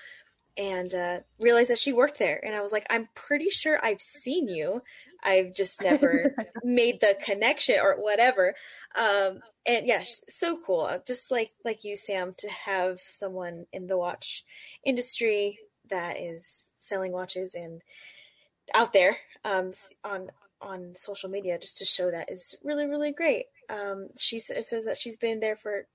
and uh, realized that she worked there. And I was like, I'm pretty sure I've seen you. I've just never made the connection or whatever. Um, and yeah, so cool. Just like like you, Sam, to have someone in the watch industry that is selling watches and out there um, on on social media just to show that is really really great. Um, she says that she's been there for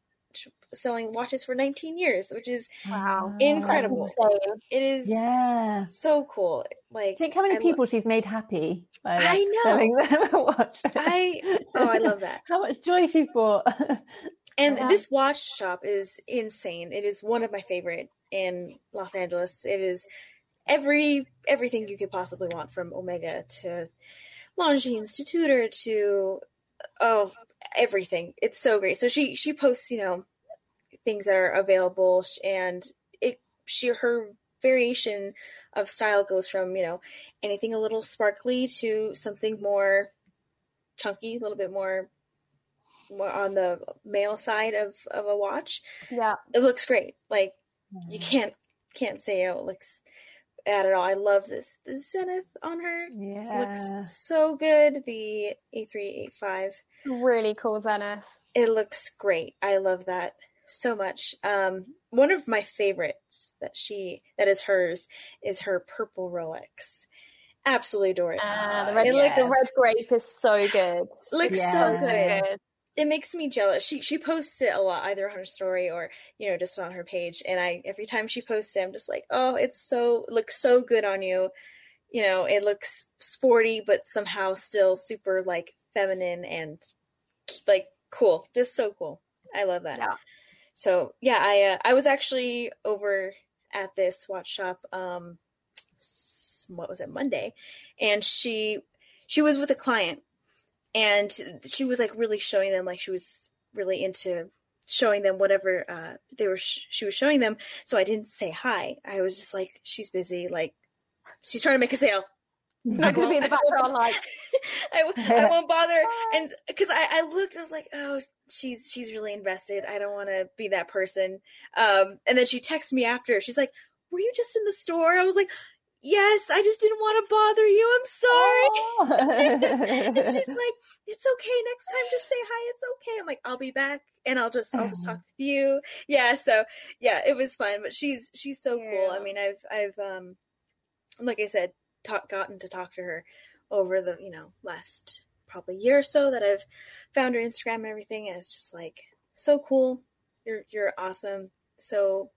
selling watches for 19 years, which is Wow. Incredible. That's it is Yeah. so cool. Like Think how many I lo- people she's made happy by like, I know. selling them a watch. I oh I love that. how much joy she's brought. And Yeah. this watch shop is insane. It is one of my favorite in Los Angeles. It is every everything you could possibly want from Omega to Longines to Tudor to oh everything. It's so great. So she she posts you know things that are available and it she her variation of style goes from you know anything a little sparkly to something more chunky, a little bit more more on the male side of of a watch. Yeah. It looks great. Like you mm-hmm. can't can't say oh, it looks at all. I love this the Zenith on her. Yeah. Looks so good. The A385. Really cool, Zenith. It looks great. I love that so much. Um, one of my favorites that she that is hers is her purple Rolex. Absolutely adore it. Uh, the red, It looks- the red grape is so good. looks Yeah. so good. It makes me jealous. She she posts it a lot, either on her story or you know just on her page. And I every time she posts it, I'm just like, oh, it's so looks so good on you. You know, it looks sporty, but somehow still super like feminine and like cool. Just so cool. I love that. Yeah. So yeah, I uh, I was actually over at this watch shop. Um, what was it Monday, and she she was with a client and she was like really showing them like she was really into showing them whatever uh they were sh- she was showing them. So i didn't say hi. I was just like she's busy like she's trying to make a sale. I'm gonna be in the background like. I, I won't bother. And because I, I looked i was like oh she's she's really invested. I don't want to be that person. Um and then she texted me after. She's like were you just in the store? I was like yes i just didn't want to bother you i'm sorry and she's like, "It's okay. Next time, just say hi. It's okay." I'm like, "I'll be back, and I'll just I'll just talk with you." Yeah. So yeah, it was fun. But she's she's so cool. I mean, I've I've um, like I said, talk, gotten to talk to her over the you know last probably year or so that I've found her Instagram and everything, and it's just like so cool. You're you're awesome. So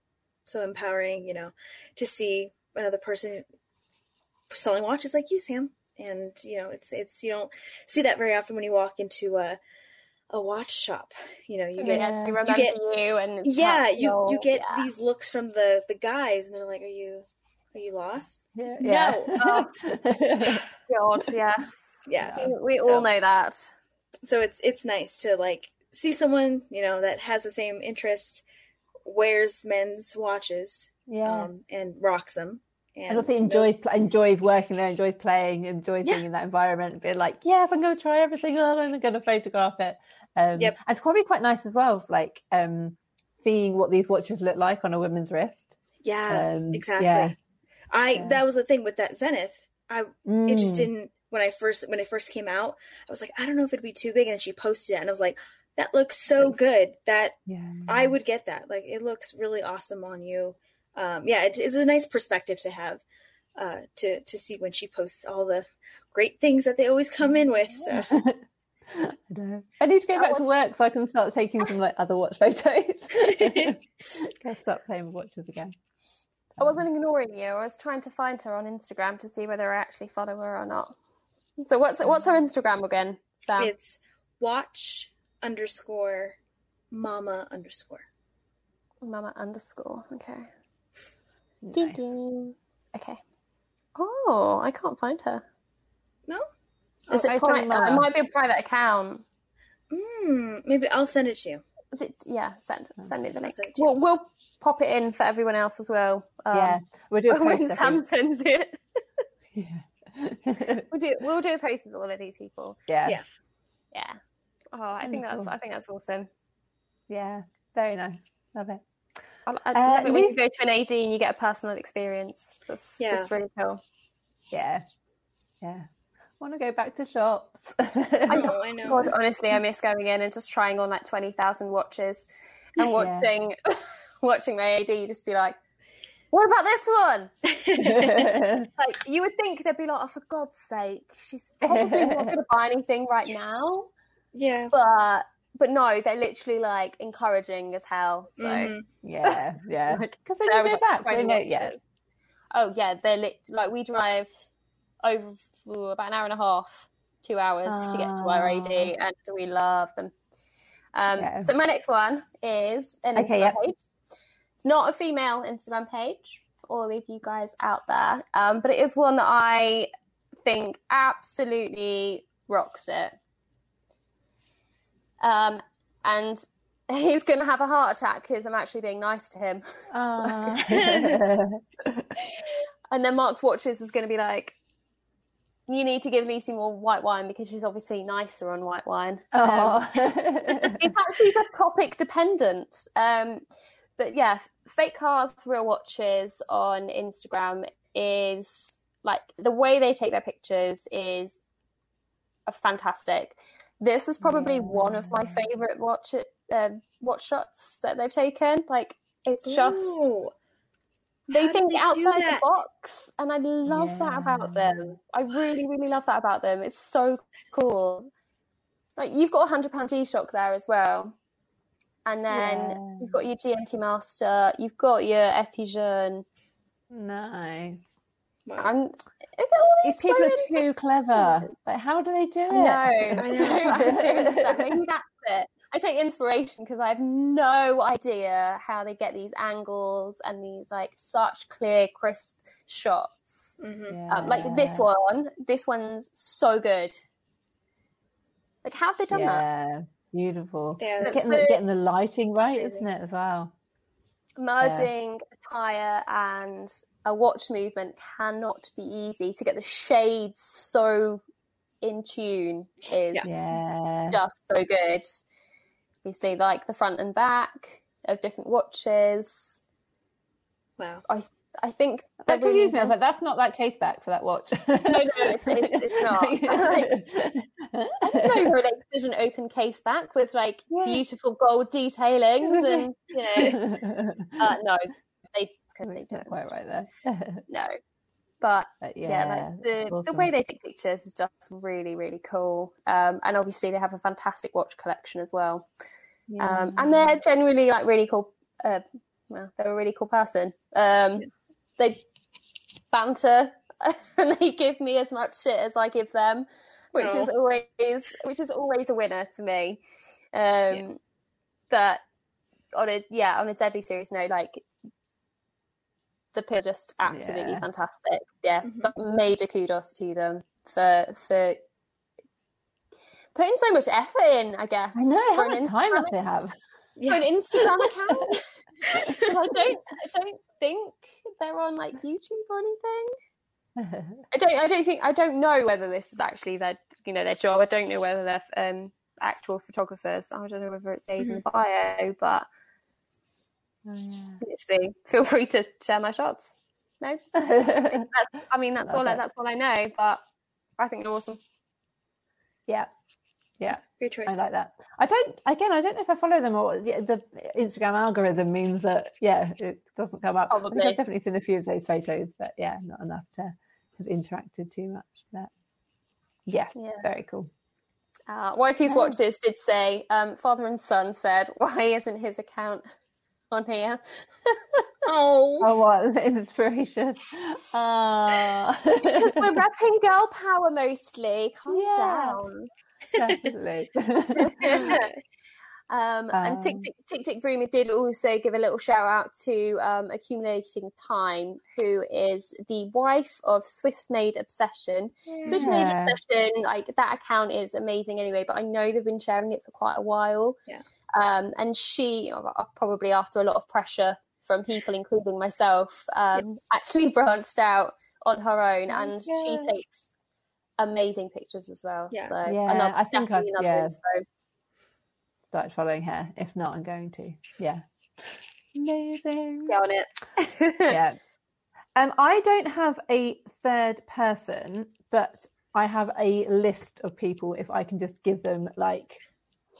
so empowering. You know, to see another person selling watches like you, Sam and you know it's it's you don't see that very often when you walk into a a watch shop you know you they get Yeah. actually remember get- you and it's yeah you personal. you get Yeah. these looks from the the guys and they're like are you are you lost yeah. No. God, yes. yeah We, we So- all know that. so it's it's nice to like see someone you know that has the same interests wears men's watches Yeah. um, and rocks them. And And also enjoys pl- enjoys working there, enjoys playing, enjoys Yeah. being in that environment. Being like, yes, I'm going to try everything on. I'm going to photograph it. Um, Yep. and it's probably quite nice as well, like um, seeing what these watches look like on a woman's wrist. yeah, Um, exactly. yeah. I Yeah. that was the thing with that Zenith. I it just Mm. didn't when I first when it first came out. I was like, I don't know if it'd be too big, and then she posted it, and I was like, that looks so good that Yeah. I would get that. Like it looks really awesome on you. Um, yeah, it, it's a nice perspective to have uh, to to see when she posts all the great things that they always come in with. So I know. I need to go back to work so I can start taking some like other watch photos. Go start playing with watches again. I wasn't ignoring you. I was trying to find her on Instagram to see whether I actually follow her or not. So what's what's her Instagram again? Sam? it's watch underscore mama underscore. Mama underscore. Okay. Nice. Ding ding. Okay. Oh, I can't find her. No, Is Oh, it I pri- don't uh, It know. might be a private account. mm, maybe I'll send it to you. Is it? Yeah. Send send me the I'll link. send it to you. We'll we'll pop it in for everyone else as well. Um, yeah, we'll do a when post. I Sam think. sends it, Yeah. we'll do we'll do a post with all of these people. yeah. Yeah. Yeah. Oh, I think that's Wonderful. I think that's awesome. Yeah. Very nice. Love it. I, I Uh, it when you go to an AD and you get a personal experience. That's Yeah. just really cool. Yeah. Yeah. Want to go back to shops. I know, I know. God, honestly, I miss going in and just trying on like twenty thousand watches and Yeah. watching watching my AD just be like, "What about this one?" Like you would think they'd be like, "Oh, for God's sake, she's probably not going to buy anything right Yes. now," yeah. but but no, they're literally like encouraging as hell. So. Mhm. yeah. Yeah. Because then there you go back. 20 Don't know, yeah. Oh yeah, they're lit- like we drive over ooh, about an hour and a half, two hours to get to our AD, Ah. and we love them. Um, Yeah. So my next one is an Okay, Instagram yeah. page. It's not a female Instagram page for all of you guys out there, um, but it is one that I think absolutely rocks it. Um, and he's going to have a heart attack because I'm actually being nice to him. Ah. And then Mark's watches is going to be like, you need to give Lucy more white wine because she's obviously nicer on white wine. Um, oh. it's actually just topic dependent. Um, but yeah, fake cars, real watches on Instagram is like the way they take their pictures is fantastic. This is probably one of my favorite watch uh, watch shots that they've taken. Like it's just they How think they outside the box and i love that about them. I really really love that about them. It's so cool. Like you've got a hundred pound g-shock there as well and then Yeah. you've got your gmt master you've got your epigeon nice. Wow. and look at all These these people are too clever. Like, how do they do it? No, I I do, know. I do understand. Maybe that's it. I take inspiration because I have no idea how they get these angles and these like such clear, crisp shots. Mhm. Um, like this one, this one's so good. Like, how have they done that? Yeah, beautiful. Yeah, It's that's getting, the, so- getting the lighting right, crazy. isn't it, as well? Merging a tire and a watch movement cannot be easy. To get the shades so in tune is Yeah. Yeah. just so good. Obviously, like the front and back of different watches. Wow. I I think That they're really me. I was like, that's not that case back for that watch. no, no, it's, it's, it's not. I know for like an open case back with like Yeah. beautiful gold detailings and you know uh, no they because they don't quite right there. no. But But yeah, yeah, like the, that's the way they take pictures is just really really cool. Um, and obviously they have a fantastic watch collection as well. Um, and they're generally like really cool uh, well they're a really cool person. Um, they banter and they give me as much shit as I give them which is Oh. always which is always a winner to me. Um, but on a yeah on a deadly serious note like the pill just absolutely Yeah. fantastic yeah Mhm. major kudos to them for for putting so much effort in i guess I know. How an much time Instagram- must they have? for Yeah. an instagram account I don't I don't think they're on like YouTube or anything. I don't I don't think I don't know whether this is actually their you know their job. I don't know whether they're um, actual photographers. I don't know whether it says in the bio, but Oh, yeah. literally feel free to share my shots. No, I mean that's Love all I, it. that's all I know, but I think they're awesome. yeah, yeah. Great choice. I like that. I don't. Again, I don't know if I follow them or yeah, the Instagram algorithm means that yeah, it doesn't come up. I think Probably. I've definitely seen a few of those photos, but yeah, not enough to have interacted too much. But yeah, Yeah. very cool. Uh, Wifey's Yeah. Watch This did say, um, father and son said, why isn't his account on here? Oh, Oh, what inspiration! Ah, Because we're repping girl power mostly. Calm Yeah. down. definitely. Um, and Tick Um, Tick Tick Tick Vroomy did also give a little shout out to um, Accumulating Time, who is the wife of Swiss Made Obsession. Swiss Made Obsession, like that account is amazing anyway, but I know they've been sharing it for quite a while. Yeah. Um, and she, uh, probably after a lot of pressure from people, including myself, um, actually branched out on her own, Oh, and yeah. she takes amazing pictures as well. Yeah. So Yeah, another, I think I've- another yeah. inspo. Start following her. If not, I'm going to. Yeah. Amazing. Get on it. yeah. Um, I don't have a third person, but I have a list of people. If I can just give them like,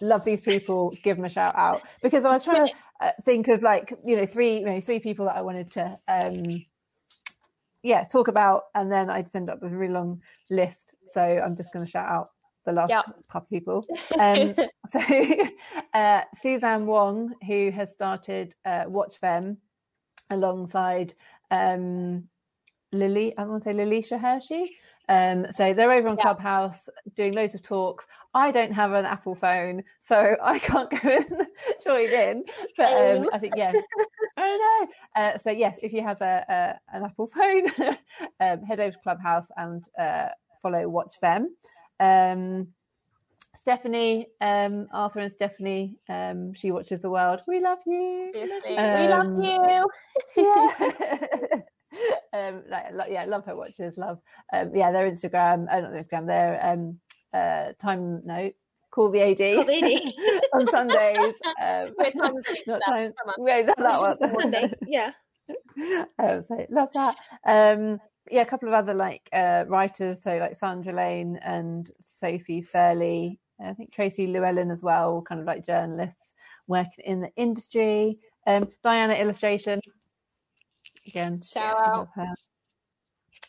love these people, give them a shout out because I was trying to uh, think of like you know three you know three people that I wanted to um, yeah talk about, and then I'd end up with a really long list. So I'm just going to shout out the last Yeah. couple people. Um, so uh, Suzanne Wong, who has started uh, Watch Femme alongside um, Lily, I want to say Lilisha Hershey. Um, so they're over on Yeah. Clubhouse doing loads of talks. I don't have an Apple phone, so I can't go and join in. But um, I think yes, I know. Uh, so yes, if you have a, a an Apple phone, um, head over to Clubhouse and uh, follow Watch Femme. Um, Stephanie, um, Arthur and Stephanie, um, she watches the world. We love you. Seriously. we love Um, you. Yeah. Um, like, yeah, love her watches. Love, um, yeah, their Instagram, uh, not their Instagram, their um, uh, time note. Call the AD, Call the AD. on Sundays. Um, time not time, yeah, not that one. Sunday. Yeah. um, so love that. Um, yeah, a couple of other like uh, writers, so like Sandra Lane and Sophie Fairley. I think Tracy Llewellyn as well, kind of like journalists working in the industry. Um, Diana Illustration, again, Shout Yes. out. her.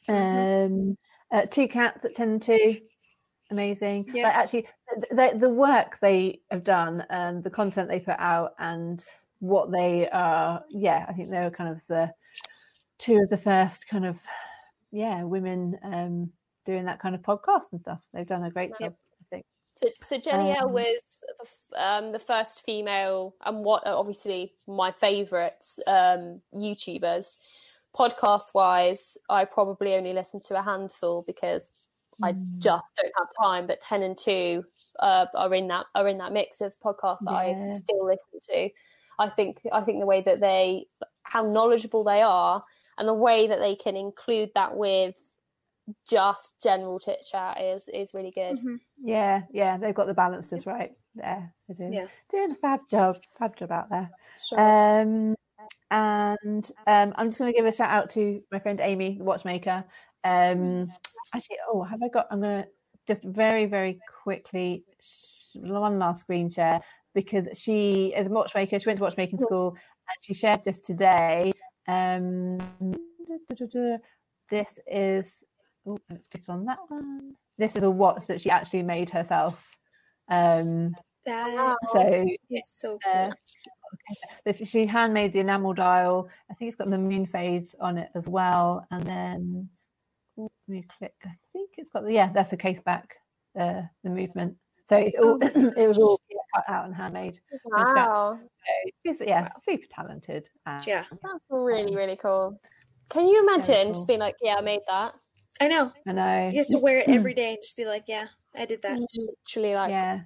Um, uh, two cats at ten and two, amazing. Yeah. Like actually, the, the, the work they have done and the content they put out and what they are, yeah, I think they were kind of the two of the first kind of, yeah, women um, doing that kind of podcast and stuff. They've done a great Yep. job. So, so Jenni Elle Um, was the, um, the first female, and what are obviously my favourites um, YouTubers. Podcast wise, I probably only listen to a handful because I Mm. just don't have time. But ten and two uh, are in that are in that mix of podcasts that I still listen to. I think I think the way that they how knowledgeable they are and the way that they can include that with just general chit chat is is really good. Mhm. Yeah, yeah, they've got the balance just right there. They're doing, Yeah. doing a fab job, fab job out there. Sure. Um, and um, I'm just going to give a shout out to my friend Amy, the watchmaker. Um, actually, oh, have I got? I'm going to just very, very quickly sh- one last screen share because she is a watchmaker. She went to watchmaking school and she shared this today. Um, this is. Oh, let's click on that one. This is a watch that she actually made herself. Um, That so is so cool. uh, this, she handmade the enamel dial. I think it's got the moon phase on it as well. And then let me click. I think it's got the yeah. That's the case back. Uh, the movement. So it's all it was all yeah, cut out and handmade. Wow. So she's yeah, super talented. And, Yeah. That's really, really cool. Can you imagine cool. just being like, yeah, I made that? I know. I know. You get to wear it every day and just be like, yeah, I did that. Literally like yeah.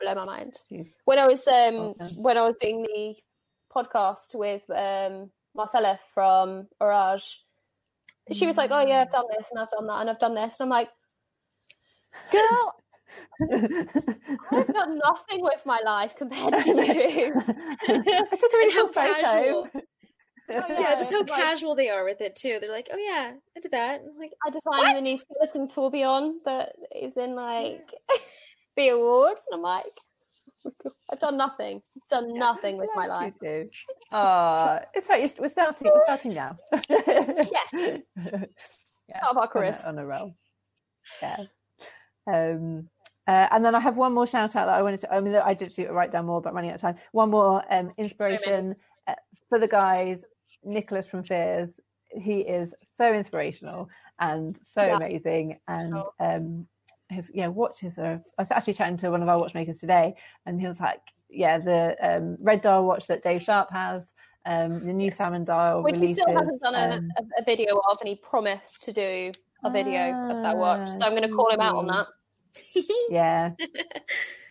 blow my mind. She's When I was um Awesome. when I was doing the podcast with um, Marcella from Orage, she was like, "Oh yeah, I've done this and I've done that and I've done this," and I'm like, "Girl, I've done nothing with my life compared to you." I took a really how cool photo. casual. Oh, Yeah, just how like, casual they are with it too. They're like, "Oh yeah, I did that." I'm like, I designed What? the new skeleton tourbillon that is in like the awards, and I'm like, I've done nothing, done nothing with my life. You do. Oh, it's right. We're starting. We're starting now. Yeah. yeah. Part of our on a, on a roll. Yeah. Um, uh, and then I have one more shout out that I wanted to. I mean, I did actually write down more, but running out of time. One more um, inspiration uh, for the guys. Nicholas from Fears. He is so inspirational and so Yeah. amazing, and Sure. um, his yeah watches are. I was actually chatting to one of our watchmakers today, and he was like, "Yeah, the um, red dial watch that Dave Sharp has." Um, the new Yes. salmon dial Which he still hasn't done um, a, a video of, and he promised to do a video of that watch. So I'm going to call him out on that. yeah.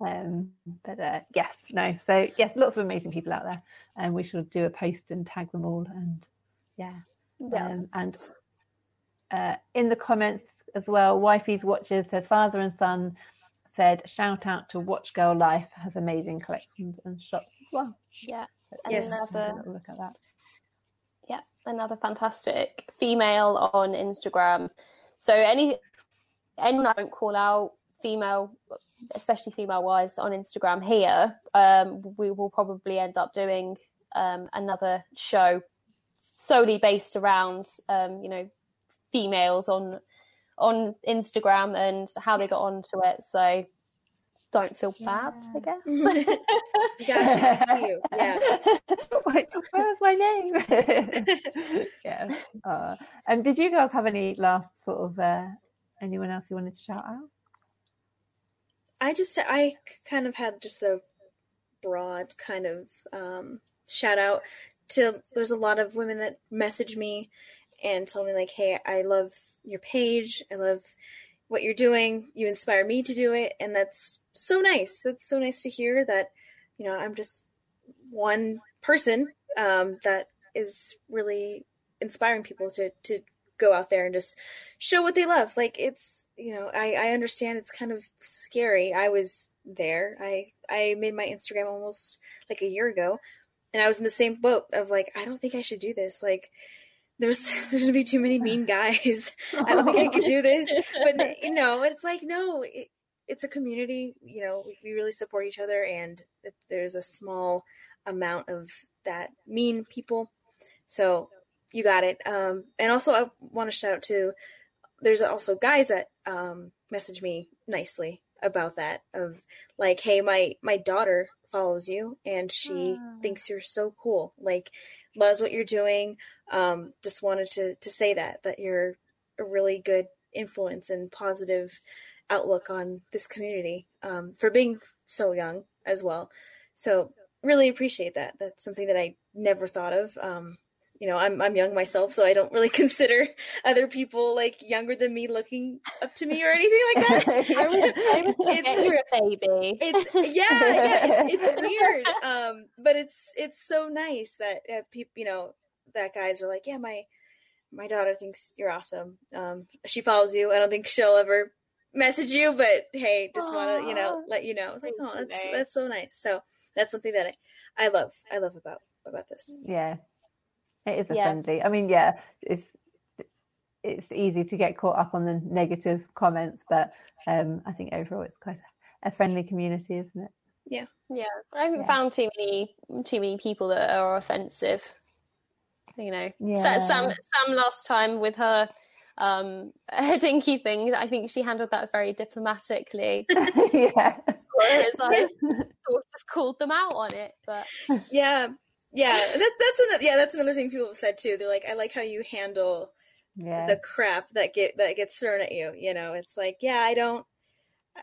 Um, but uh, yes, no. So yes, lots of amazing people out there, and we shall do a post and tag them all. And yeah, Yeah. um, and uh, in the comments as well, wifey's watches says father and son said shout out to Watch Girl Life has amazing collections and shops as well. Yeah. And Yes. Another, look at that. yeah, another fantastic female on Instagram. So any anyone I don't call out female, especially female wise on Instagram here, um, we will probably end up doing um, another show solely based around um, you know females on on Instagram and how they got onto it. So don't feel bad, I guess. Gotcha, I you. Yeah. Wait, where's my name? yeah. Uh, and did you guys have any last sort of uh, anyone else you wanted to shout out? I just I kind of had just a broad kind of um, shout out to. There's a lot of women that message me and tell me like, "Hey, I love your page. I love what you're doing. You inspire me to do it, and that's so nice. That's so nice to hear that. You know, I'm just one person um, that is really inspiring people to to go out there and just show what they love. Like it's you know, I, I understand it's kind of scary. I was there. I I made my Instagram almost like a year ago and I was in the same boat of like, I don't think I should do this. Like there's there's gonna be too many mean guys. Oh, I don't think I could do this. But you know, it's like no, it, it's a community. You know, we, we really support each other, and there's a small amount of that mean people. So you got it. Um, and also, I want to shout out to. There's also guys that um, message me nicely about that. Of like, hey, my my daughter follows you, and she Ah. thinks you're so cool. Like, loves what you're doing. Um, just wanted to to say that that you're a really good influence and positive outlook on this community um, for being so young as well. So really appreciate that. That's something that I never thought of. Um, you know, I'm I'm young myself, so I don't really consider other people like younger than me looking up to me or anything like that. I would, I would It's- you're a baby. It's yeah, yeah, it's, it's weird, um, but it's it's so nice that uh, people, you know, that guys are like, yeah, my my daughter thinks you're awesome. Um, she follows you. I don't think she'll ever message you, but hey, just want to you know let you know. It's like, oh, that's that's so nice. So that's something that I, I love. I love about about this. Yeah, it is a Yeah. friendly. I mean, yeah, it's it's easy to get caught up on the negative comments, but um, I think overall it's quite a friendly community, isn't it? Yeah, yeah. I haven't Yeah. found too many too many people that are offensive. You know, Yeah. Sa- Sam Sam last time with her um her dinky thing, I think she handled that very diplomatically. yeah. Whereas I sort of just called them out on it, but Yeah, yeah. That, that's another yeah. That's another thing people have said too. They're like, I like how you handle Yeah. the crap that get that gets thrown at you. You know, it's like, yeah, I don't.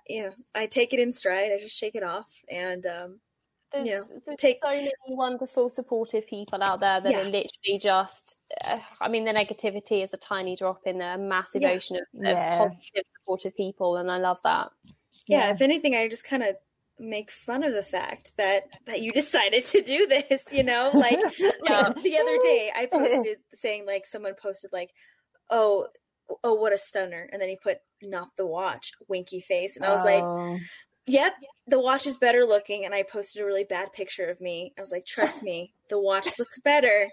You know, I take it in stride. I just shake it off, and um, there's, Yeah, there's take- so many wonderful, supportive people out there that Yeah. are literally just. Uh, I mean, the negativity is a tiny drop in a massive Yeah. ocean of, of Yeah. positive, supportive people, and I love that. yeah, Yeah. if anything, I just kind of make fun of the fact that that you decided to do this you know? Like, like the other day i posted saying like someone posted like oh oh what a stunner. And then he put not the watch winky face. And i was like Oh. yep the watch is better looking. And i posted a really bad picture of me. I was like trust me the watch looks better.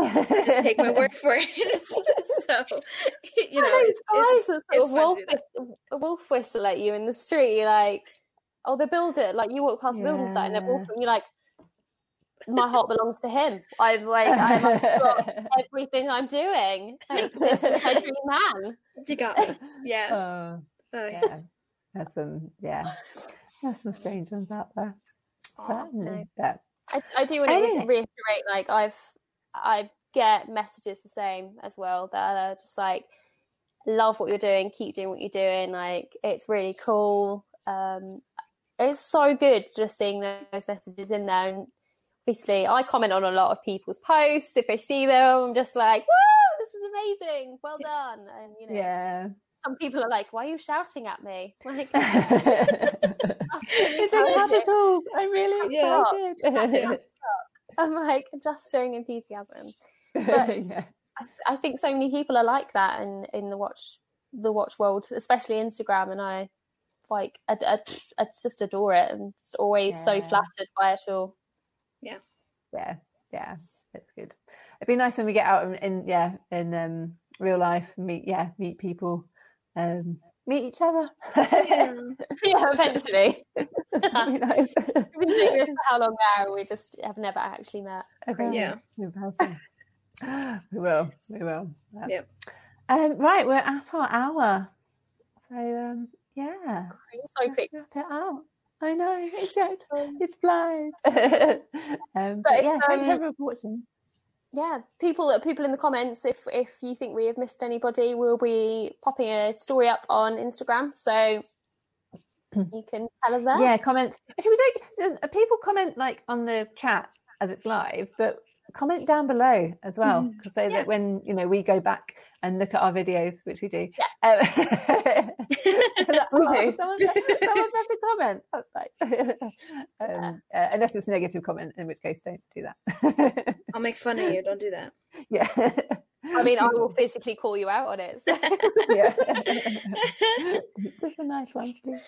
Just take my word for it. So you know oh Those it's, guys it's, that it's sort of wolf, to do that. whis- a wolf whistle at you in the street. You're like, oh, the builder. Like you walk past the building site and they're Yeah. wolfing. You're like, my heart belongs to him. I've like, I've got everything I'm doing. Like, this is my dream man. you got me yeah oh, Oh, yeah. There's some, yeah, there's some strange ones out there. Oh, no. But I, I do want to Anyway. reiterate, like I've, I get messages the same as well that are just like, love what you're doing, keep doing what you're doing. Like it's really cool. Um, it's so good just seeing those messages in there. And obviously, I comment on a lot of people's posts. If I see them, I'm just like, "Woo, this is amazing! Well done!" And you know, yeah. some people are like, "Why are you shouting at me?" Like, it's How a is it? capital. I'm really Yeah. excited. I'm like, I'm just showing enthusiasm. yeah. I, I think so many people are like that in in the watch the watch world, especially Instagram, and I like I, I, I just adore it and just always so flattered by it all. yeah, yeah, yeah. it's good. It'd be nice when we get out in, in yeah in um, real life, meet yeah meet people, um, meet each other. yeah. yeah, eventually. That'd be nice. We've been doing this for how long now? We just have never actually met. Okay. Yeah. We will. We will. Yeah. Yep. Um, right, we're at our hour. So um, yeah, So quick. it out. I know it's good. Um, It's flies. um, but, if, yeah, thanks um, everyone for watching. yeah, people people in the comments. If if you think we have missed anybody, we'll be popping a story up on Instagram, so you can tell us that. Yeah, comment. Actually, we don't. uh, People comment like on the chat as it's live, but comment down below as well. 'cause so Yeah. that when you know we go back and look at our videos, which we do. Yes. um, We oh, do. Someone's, someone's left a comment. That's nice. um, uh, unless it's a negative comment, in which case don't do that. I'll make fun of you. Don't do that. yeah. I mean, I will physically call you out on it. so- yeah. Just a nice one, please.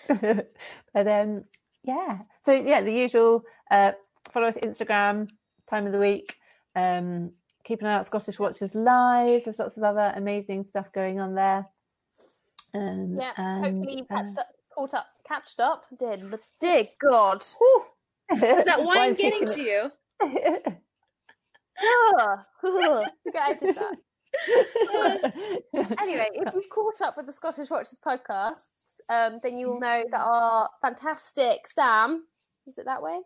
but um, yeah. So yeah, the usual. Uh, follow us Instagram, time of the week. Um, keep an eye out Scottish Watchers live. There's lots of other amazing stuff going on there. Um, Yeah, and, hopefully you uh, catched up, caught up, catched up. Did but dear God, Whew, is that wine Wine's getting to you? it. Ugh, ugh. Get out of that. Anyway, if you've caught up with the Scottish Watchers podcasts, um, then you will know that our fantastic Sam is it that way?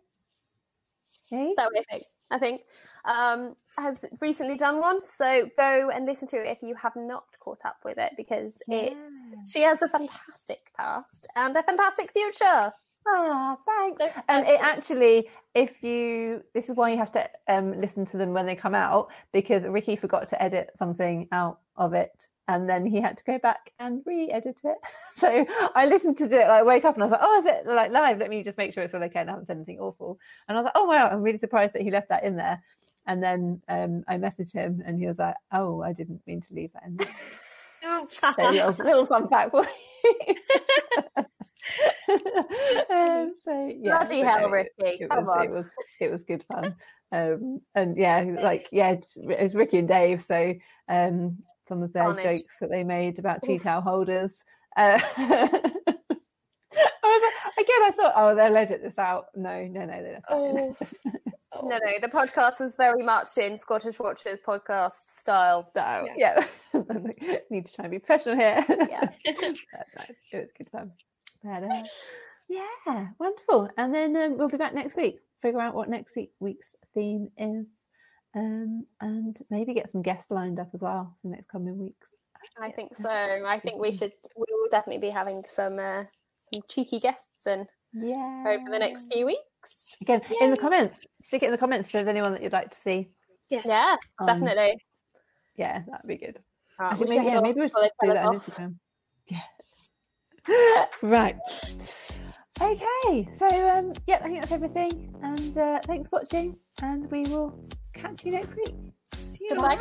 Hey? That way, I think. I think um, has recently done one. So go and listen to it if you have not caught up with it because it Yeah. she has a fantastic past and a fantastic future. Ah, thanks. So- Um, it actually, if you, this is why you have to um, listen to them when they come out because Ricky forgot to edit something out of it, and then he had to go back and re-edit it. So I listened to it, like wake up, and I was like, "Oh, is it like live? Let me just make sure it's all okay, and I haven't said anything awful." And I was like, "Oh wow, I'm really surprised that he left that in there." And then um, I messaged him, and he was like, "Oh, I didn't mean to leave that in there." Oops. So a little, little fun fact for you. Um, so yeah, Bloody hell, Ricky! It, it Come was, on. it was it was good fun. Um, and yeah, like yeah, it was Ricky and Dave. So um, some of their Carnage. jokes that they made about tea towel holders. Uh, I was like, again, I thought, oh, they'll edit this out. No, no, no, they in. Oh. No, no, the podcast was very much in Scottish Watchers podcast style. So yeah, need to try and be professional here. Yeah. Nice. It was good fun. But, uh, yeah, wonderful. And then um, we'll be back next week. Figure out what next week's theme is, um, and maybe get some guests lined up as well for the next coming weeks. I think so. I think we should. We will definitely be having some uh, some cheeky guests and Yeah. over the next few weeks. Again, in the comments, stick it in the comments if there's anyone that you'd like to see. Yes. Yeah, Um, definitely. Yeah, that'd be good. Right, Actually, we maybe, yeah, maybe we should do that on tell off. Instagram. Yeah right. Okay. So, um, yep, I think that's everything. And uh, thanks for watching. And we will catch you next week. See you. Bye.